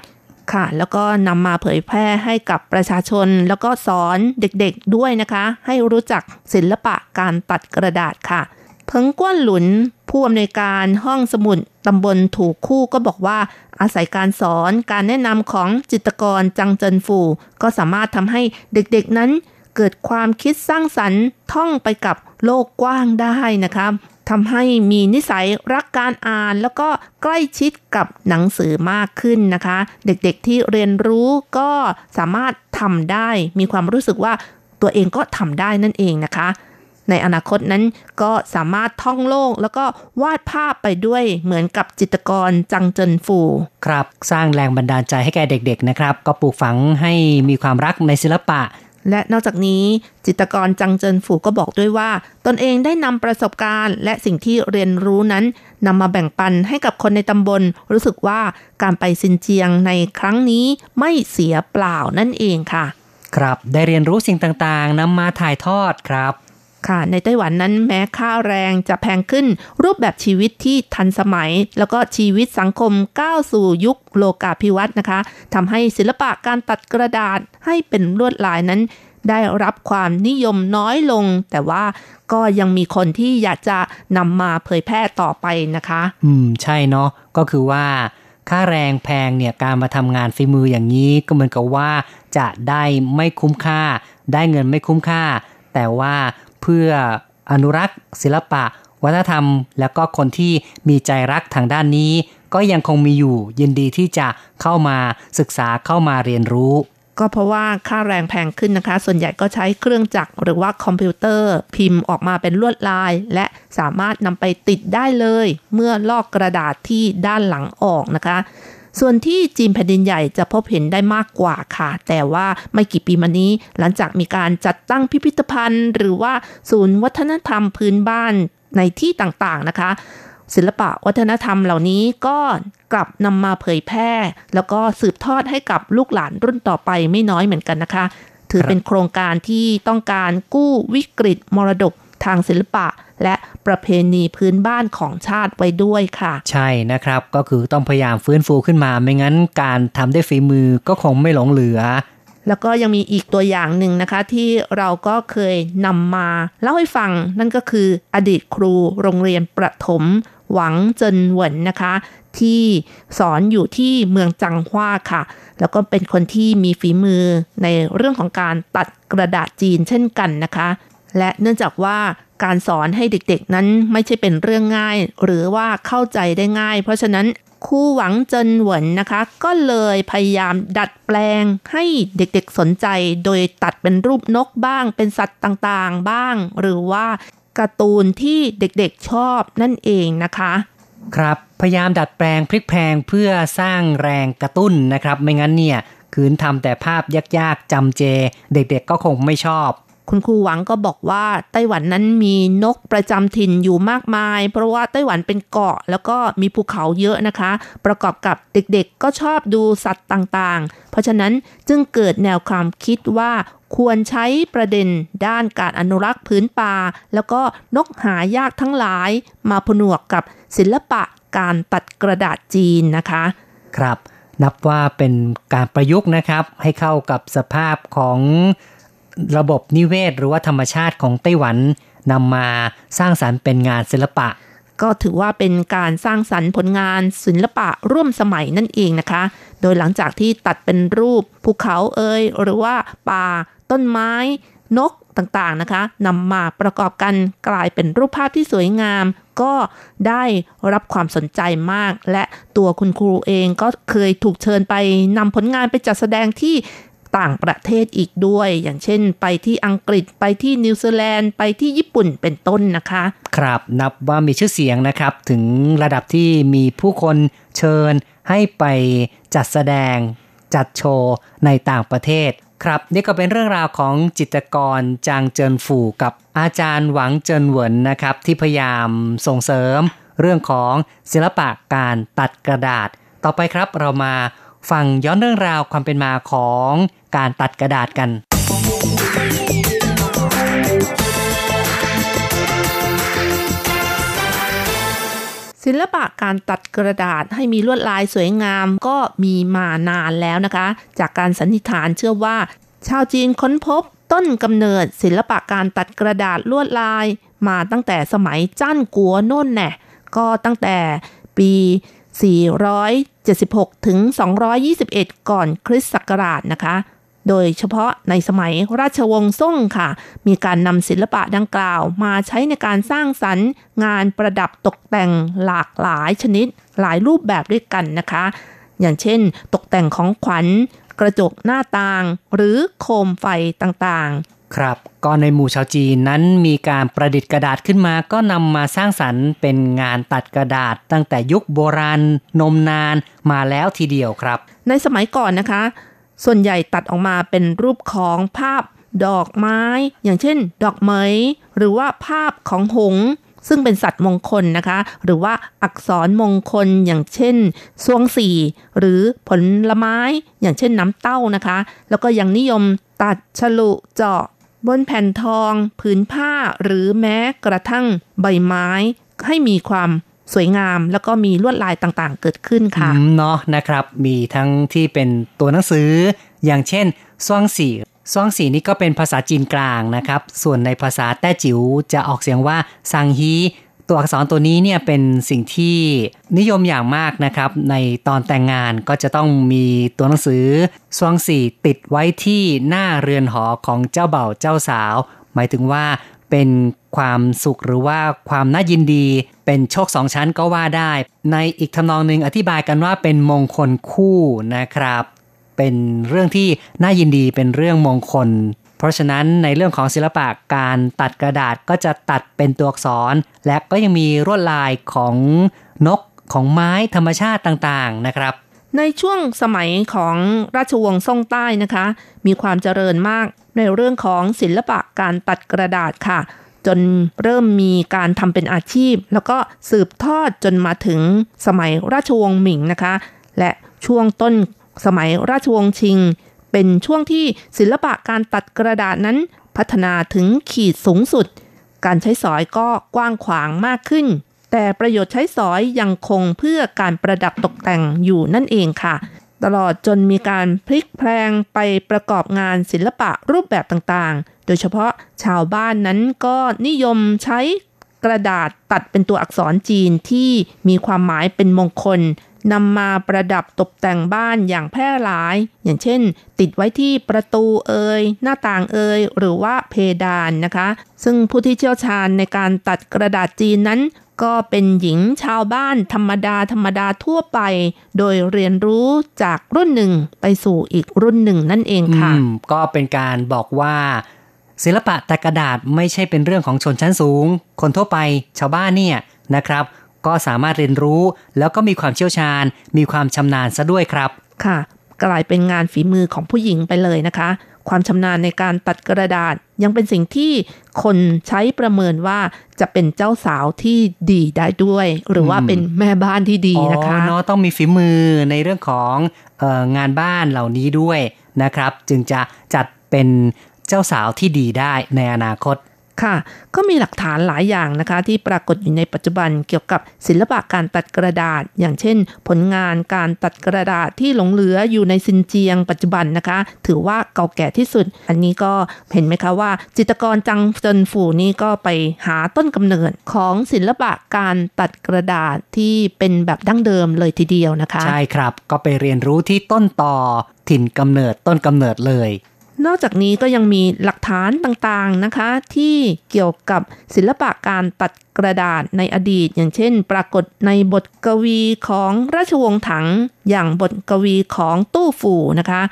ค่ะ แล้วก็นำมาเผยแพร่ให้กับประชาชน แล้วก็สอนเด็กๆด้วยนะคะ ให้รู้จักศิลปะการตัดกระดาษค่ะ เพิงก้วนหลุน ผู้อำนวยการห้องสมุดตำบลถูกคู่ก็บอกว่า อาศัยการสอนการแนะนำของจิตกรจังเจินฟูก็สามารถทำให้เด็กๆนั้น เกิดความคิดสร้างสรรค์ท่องไปกับโลกกว้างได้นะคะทำให้มีนิสัยรักการอ่านแล้วก็ใกล้ชิดกับหนังสือมากขึ้นนะคะ เด็กๆที่เรียนรู้ก็สามารถทำได้ มีความรู้สึกว่าตัวเองก็ทำได้นั่นเองนะคะ ในอนาคตนั้นก็สามารถท่องโลก แล้วก็วาดภาพไปด้วยเหมือนกับจิตรกรจังเจินฟู ครับ สร้างแรงบันดาลใจให้แก่เด็กๆนะครับ ก็ปลูกฝังให้มีความรักในศิลปะและนอกจากนี้จิตรกรจังเจินฝูก็บอกด้วยว่า ตนเองได้นำประสบการณ์ และสิ่งที่เรียนรู้นั้นนำมาแบ่งปันให้กับคนในตำบล รู้สึกว่าการไปซินเจียงในครั้งนี้ไม่เสียเปล่านั่นเองค่ะ ครับได้เรียนรู้สิ่งต่างๆนำมาถ่ายทอดครับ ค่ะในไต้หวันนั้นแม้ค่าแรงจะแพงขึ้น รูปแบบชีวิตที่ทันสมัย แล้วก็ชีวิตสังคมก้าวสู่ยุคโลกาภิวัตน์นะคะทำให้ศิลปะการตัดกระดาษให้เป็นลวดลายนั้น ได้รับความนิยมน้อยลง แต่ว่าก็ยังมีคนที่อยากจะนำมาเผยแพร่ต่อไปนะคะ อืม ใช่เนาะก็คือว่าค่าแรงแพงเนี่ยการมาทำงานฝีมืออย่างนี้ก็เหมือนกับว่าจะได้ไม่คุ้มค่า ได้เงินไม่คุ้มค่า แต่ว่า เพื่ออนุรักษ์ศิลปะ วัฒนธรรม แล้วก็คนที่มีใจรักทางด้านนี้ ก็ยังคงมีอยู่ยินดีที่จะเข้ามาศึกษาเข้ามาเรียนรู้ ก็เพราะว่าค่าแรงแพงขึ้นนะคะ ส่วนใหญ่ก็ใช้เครื่องจักรหรือว่าคอมพิวเตอร์ พิมพ์ออกมาเป็นลวดลาย และสามารถนำไปติดได้เลย เมื่อลอกกระดาษที่ด้านหลังออกนะคะ ส่วนที่จีนแผ่นดินใหญ่จะพบเห็นได้มากกว่าค่ะ แต่ว่าไม่กี่ปีมานี้ หลังจากมีการจัดตั้งพิพิธภัณฑ์ หรือว่าศูนย์วัฒนธรรมพื้นบ้านในที่ต่างๆนะคะ ศิลปะวัฒนธรรมเหล่านี้ก็กลับนำมาเผยแพร่ แล้วก็สืบทอดให้กับลูกหลานรุ่นต่อไปไม่น้อยเหมือนกันนะคะ ถือเป็นโครงการที่ต้องการกู้วิกฤตมรดกทางศิลปะ และประเพณีพื้นบ้านของชาติไว้ด้วยค่ะ ใช่นะครับก็คือต้องพยายามฟื้นฟูขึ้นมา ไม่งั้นการทำด้วยฝีมือก็คงไม่หลงเหลือแล้วก็ยังมีอีกตัวอย่างหนึ่งนะคะที่เราก็เคยนำมาเล่าให้ฟังนั่นก็คืออดีตครูโรงเรียนประถม หวังเจินเหวินนะคะ ที่สอนอยู่ที่เมืองจังหว้าค่ะ แล้วก็เป็นคนที่มีฝีมือในเรื่องของการตัดกระดาษจีนเช่นกันนะคะ และเนื่องจากว่า การสอนให้เด็กๆ นั้นไม่ใช่เป็นเรื่องง่าย หรือว่าเข้าใจได้ง่าย เพราะฉะนั้นครูหวังเจินเหวินนะคะ ก็เลยพยายามดัดแปลงให้เด็กๆสนใจ โดยตัดเป็นรูปนกบ้าง เป็นสัตว์ต่างๆบ้าง หรือว่าการ์ตูนที่เด็กๆชอบนั่นเองนะคะ ครับพยายามดัดแปลงพลิกแพลงเพื่อสร้างแรงกระตุ้นนะครับ ไม่งั้นเนี่ยคืนทำแต่ภาพยากๆจำเจ เด็กๆก็คงไม่ชอบ คุณครูหวังก็บอกว่าไต้หวันนั้นมีนกประจำถิ่นอยู่มากมาย เพราะว่าไต้หวันเป็นเกาะ แล้วก็มีภูเขาเยอะนะคะ ประกอบกับเด็กๆก็ชอบดูสัตว์ต่างๆ เพราะฉะนั้นจึงเกิดแนวความคิดว่าควรใช้ประเด็นด้านการอนุรักษ์พื้นป่า แล้วก็นกหายากทั้งหลาย มาผนวกกับศิลปะการตัดกระดาษจีนนะคะ ครับ นับว่าเป็นการประยุกต์นะครับ ให้เข้ากับสภาพของ ระบบนิเวศหรือว่าธรรมชาติของไต้หวันนำมาสร้างสารรค์เป็นงานศิลปะ ก็ถือว่าเป็นการสร้างสรรค์ผลงานศิลปะร่วมสมัยนั่นเองนะคะ โดยหลังจากที่ตัดเป็นรูปภูเขาเอ่ยหรือว่าป่า ต้นไม้ นกต่างๆนะคะนำมาประกอบกันกลายเป็นรูปภาพที่สวยงาม ก็ได้รับความสนใจมาก และตัวคุณครูเองก็เคยถูกเชิญไปนำผลงานไปจัดแสดงที่ ต่างประเทศอีกด้วย อย่างเช่น ไปที่อังกฤษไปที่นิวซีแลนด์ไปที่ญี่ปุ่นเป็นต้นนะคะ ครับนับว่ามีชื่อเสียงนะครับ ถึงระดับที่มีผู้คนเชิญให้ไปจัดแสดง จัดโชว์ในต่างประเทศครับนี่ก็เป็นเรื่องราวของจิตรกรจางเจินฝูกับอาจารย์หวังเจินเหวินนะครับ ที่พยายามส่งเสริม เรื่องของศิลปะการตัดกระดาษ ต่อไปครับเรามา ฟังย้อนเรื่องราวความเป็นมาของการตัดกระดาษกัน ศิลปะการตัดกระดาษให้มีลวดลายสวยงามก็มีมานานแล้วนะคะ จากการสันนิษฐานเชื่อว่า ชาวจีนค้นพบต้นกำเนิดศิลปะการตัดกระดาษลวดลาย มาตั้งแต่สมัยจ้านกัวโน่นแน่ก็ตั้งแต่ปี 476 ถึง 221 ก่อนคริสต์ศักราชนะคะ โดยเฉพาะในสมัยราชวงศ์ซ่งค่ะ มีการนำศิลปะดังกล่าวมาใช้ในการสร้างสรรค์งานประดับตกแต่งหลากหลายชนิดหลายรูปแบบด้วยกันนะคะ อย่างเช่น ตกแต่งของขวัญกระจกหน้าต่าง หรือโคมไฟต่างๆ ครับก็ในหมู่ชาวจีนนั้นมีการประดิษฐ์กระดาษขึ้นมา ก็นำมาสร้างสรรค์เป็นงานตัดกระดาษ ตั้งแต่ยุคโบราณนมนานมาแล้วทีเดียวครับ ในสมัยก่อนนะคะ ส่วนใหญ่ตัดออกมาเป็นรูปของภาพดอกไม้ อย่างเช่น ดอกไม้หรือว่าภาพของหง ซึ่งเป็นสัตว์มงคลนะคะ หรือว่าอักษรมงคลอย่างเช่นซวงสี่หรือผลไม้ อย่างเช่นน้ำเต้านะคะ แล้วก็ยังนิยมตัดฉลุเจาะ บนแผ่นทอง ผืนผ้าหรือแม้กระทั่งใบไม้ให้มีความสวยงาม แล้วก็มีลวดลายต่างๆ เกิดขึ้นค่ะเนาะนะครับ มีทั้งที่เป็นตัวหนังสือ อย่างเช่นซวงสีซวงสีนี่ก็เป็นภาษาจีนกลางนะครับ ส่วนในภาษาแต้จิ๋วจะออกเสียงว่าซังฮี ตัวอักษรตัวนี้เนี่ยเป็นสิ่งที่นิยมอย่างมากนะครับ ในตอนแต่งงานก็จะต้องมีตัวหนังสือสวงสี่ติดไว้ที่หน้าเรือนหอของเจ้าเบ่าเจ้าสาว หมายถึงว่าเป็นความสุขหรือว่าความน่ายินดี เป็นโชคสองชั้นก็ว่าได้ ในอีกทำนองหนึ่งอธิบายกันว่าเป็นมงคลคู่นะครับ เป็นเรื่องที่น่ายินดีเป็นเรื่องมงคล เพราะฉะนั้นในเรื่องของศิลปะการตัดกระดาษก็จะตัดเป็นตัวอักษร และก็ยังมีลวดลายของนกของไม้ธรรมชาติต่างๆนะครับ ในช่วงสมัยของราชวงศ์ซ่งใต้นะคะ มีความเจริญมากในเรื่องของศิลปะการตัดกระดาษค่ะ จนเริ่มมีการทำเป็นอาชีพ แล้วก็สืบทอดจนมาถึงสมัยราชวงศ์หมิงนะคะ และช่วงต้นสมัยราชวงศ์ชิง เป็นช่วงที่ศิลปะการตัดกระดาษนั้น พัฒนาถึงขีดสูงสุด การใช้สอยก็กว้างขวางมากขึ้น แต่ประโยชน์ใช้สอยยังคงเพื่อการประดับตกแต่งอยู่นั่นเองค่ะ ตลอดจนมีการพลิกแพลงไปประกอบงานศิลปะรูปแบบต่างๆ โดยเฉพาะชาวบ้านนั้นก็นิยมใช้กระดาษตัดเป็นตัวอักษรจีนที่มีความหมายเป็นมงคล นำมาประดับตกแต่งบ้านอย่างแพร่หลาย อย่างเช่น ติดไว้ที่ประตูเอ่ยหน้าต่างเอ่ยหรือว่าเพดานนะคะ ซึ่งผู้ที่เชี่ยวชาญในการตัดกระดาษจีนนั้น ก็เป็นหญิงชาวบ้านธรรมดาธรรมดาทั่วไป โดยเรียนรู้จากรุ่นหนึ่งไปสู่อีกรุ่นหนึ่งนั่นเองค่ะก็เป็นการบอกว่าศิลปะตัดกระดาษไม่ใช่เป็นเรื่องของชนชั้นสูง คนทั่วไปชาวบ้านเนี่ยนะครับ ก็สามารถเรียนรู้ แล้วก็มีความเชี่ยวชาญ มีความชำนาญซะด้วยครับค่ะ กลายเป็นงานฝีมือของผู้หญิงไปเลยนะคะ ความชำนาญในการตัดกระดาษ ยังเป็นสิ่งที่คนใช้ประเมินว่าจะเป็นเจ้าสาวที่ดีได้ด้วย หรือว่าเป็นแม่บ้านที่ดีนะคะอ๋อเนาะต้องมีฝีมือในเรื่องของเอองานบ้านเหล่านี้ด้วยนะครับ จึงจะจัดเป็นเจ้าสาวที่ดีได้ในอนาคต ค่ะ ก็มีหลักฐานหลายอย่างนะคะ ที่ปรากฏอยู่ในปัจจุบันเกี่ยวกับศิลปะการตัดกระดาษ อย่างเช่น ผลงานการตัดกระดาษที่หลงเหลืออยู่ในซินเจียงปัจจุบันนะคะ ถือว่าเก่าแก่ที่สุด อันนี้ก็เห็นไหมคะว่า จิตรกรจังเจินฝูนี่ก็ไปหาต้นกำเนิดของศิลปะการตัดกระดาษที่เป็นแบบดั้งเดิมเลยทีเดียวนะคะ ใช่ครับก็ไปเรียนรู้ที่ต้นต่อถิ่นกำเนิดต้นกำเนิดเลย นอกจากนี้ก็ยังมีหลักฐานต่างๆนะคะ ที่เกี่ยวกับศิลปะการตัดกระดาษในอดีต อย่างเช่น ปรากฏในบทกวีของราชวงศ์ถัง อย่างบทกวีของตู้ฝูนะคะ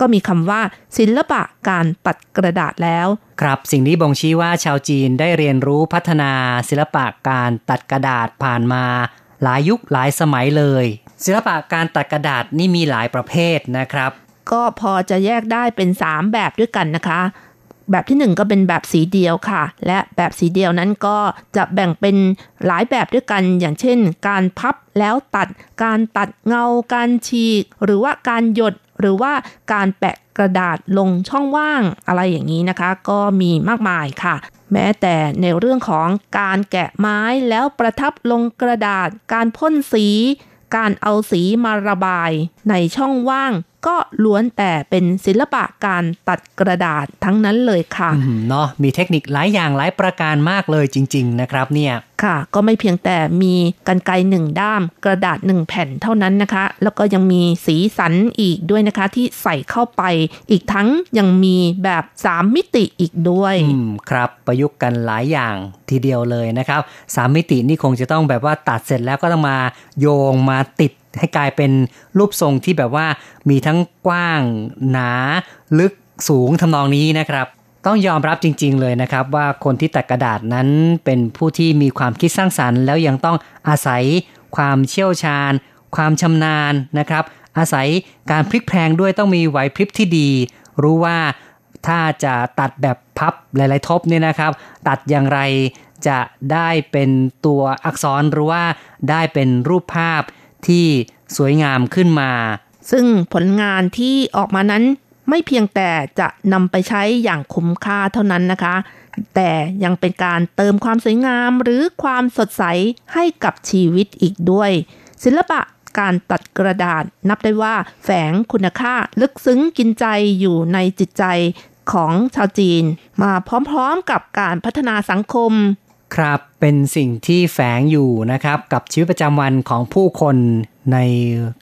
ก็มีคำว่า ศิลปะการตัดกระดาษแล้ว ครับสิ่งนี้บ่งชี้ว่าชาวจีนได้เรียนรู้พัฒนาศิลปะการตัดกระดาษผ่านมา หลายยุคหลายสมัยเลยศิลปะการตัดกระดาษนี่มีหลายประเภทนะครับ ก็พอจะแยกได้เป็น 3 แบบด้วยกันนะคะ แบบที่ 1 ก็เป็นแบบสีเดียวค่ะ และแบบสีเดียวนั้นก็จะแบ่งเป็นหลายแบบด้วยกัน อย่างเช่น การพับแล้วตัด การตัดเงา การฉีก หรือว่าการหยด หรือว่าการแปะกระดาษลงช่องว่างอะไรอย่างนี้นะคะ ก็มีมากมายค่ะแม้แต่ในเรื่องของการแกะไม้แล้วประทับลงกระดาษ การพ่นสี การเอาสีมาระบาย ในช่องว่าง ก็ล้วนแต่เป็นศิลปะการตัดกระดาษทั้งนั้นเลยค่ะอืมเนาะมีเทคนิคหลายอย่างหลายประการมากเลยจริง ๆ นะครับเนี่ยค่ะ ก็ไม่เพียงแต่มีกันไกรหนึ่งด้าม กระดาษหนึ่งแผ่นเท่านั้นนะคะ แล้วก็ยังมีสีสันอีกด้วยนะคะ ที่ใส่เข้าไป อีกทั้งยังมีแบบสามมิติอีกด้วยอืมครับ ประยุกต์กันหลายอย่างทีเดียวเลยนะครับสามมิตินี่คงจะต้องแบบว่าตัดเสร็จแล้วก็ต้องมาโยงมาติด ให้กลายเป็นรูปทรงที่แบบว่ามีทั้งกว้าง หนา ลึกสูงทำนองนี้นะครับ ต้องยอมรับจริง ๆ เลยนะครับ ว่าคนที่ตัดกระดาษนั้นเป็นผู้ที่มีความคิดสร้างสรรค์ แล้วยังต้องอาศัยความเชี่ยวชาญ ความชำนาญนะครับ อาศัยการพลิกแพลงด้วยต้องมีไหวพริบที่ดี รู้ว่าถ้าจะตัดแบบพับหลาย ๆ ทบเนี่ยนะครับ ตัดอย่างไรจะได้เป็นตัวอักษรหรือว่าได้เป็นรูปภาพ ที่สวยงามขึ้นมา ซึ่งผลงานที่ออกมานั้นไม่เพียงแต่จะนำไปใช้อย่างคุ้มค่าเท่านั้นนะคะ แต่ยังเป็นการเติมความสวยงามหรือความสดใสให้กับชีวิตอีกด้วย ศิลปะการตัดกระดาษนับได้ว่าแฝงคุณค่าลึกซึ้งกินใจอยู่ในจิตใจของชาวจีน มาพร้อมๆกับการพัฒนาสังคม ครับเป็นสิ่งที่แฝงอยู่นะครับกับชีวิตประจำวันของผู้คนใน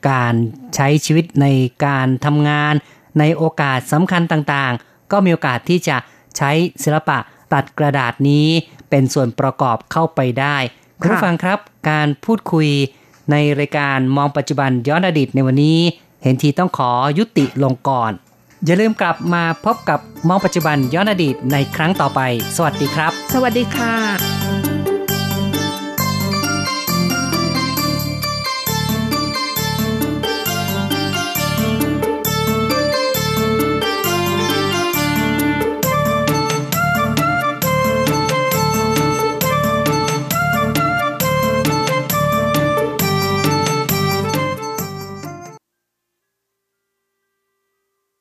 การใช้ชีวิตในการทำงาน ในโอกาสสำคัญต่างๆ ก็มีโอกาสที่จะใช้ศิลปะตัดกระดาษนี้เป็นส่วนประกอบเข้าไปได้คุณผู้ฟังครับการพูดคุยในรายการมองปัจจุบันย้อนอดีตในวันนี้ เห็นทีต้องขอยุติลงก่อน อย่าลืมกลับมาพบกับมองปัจจุบันย้อนอดีตในครั้งต่อไป สวัสดีครับ สวัสดีค่ะ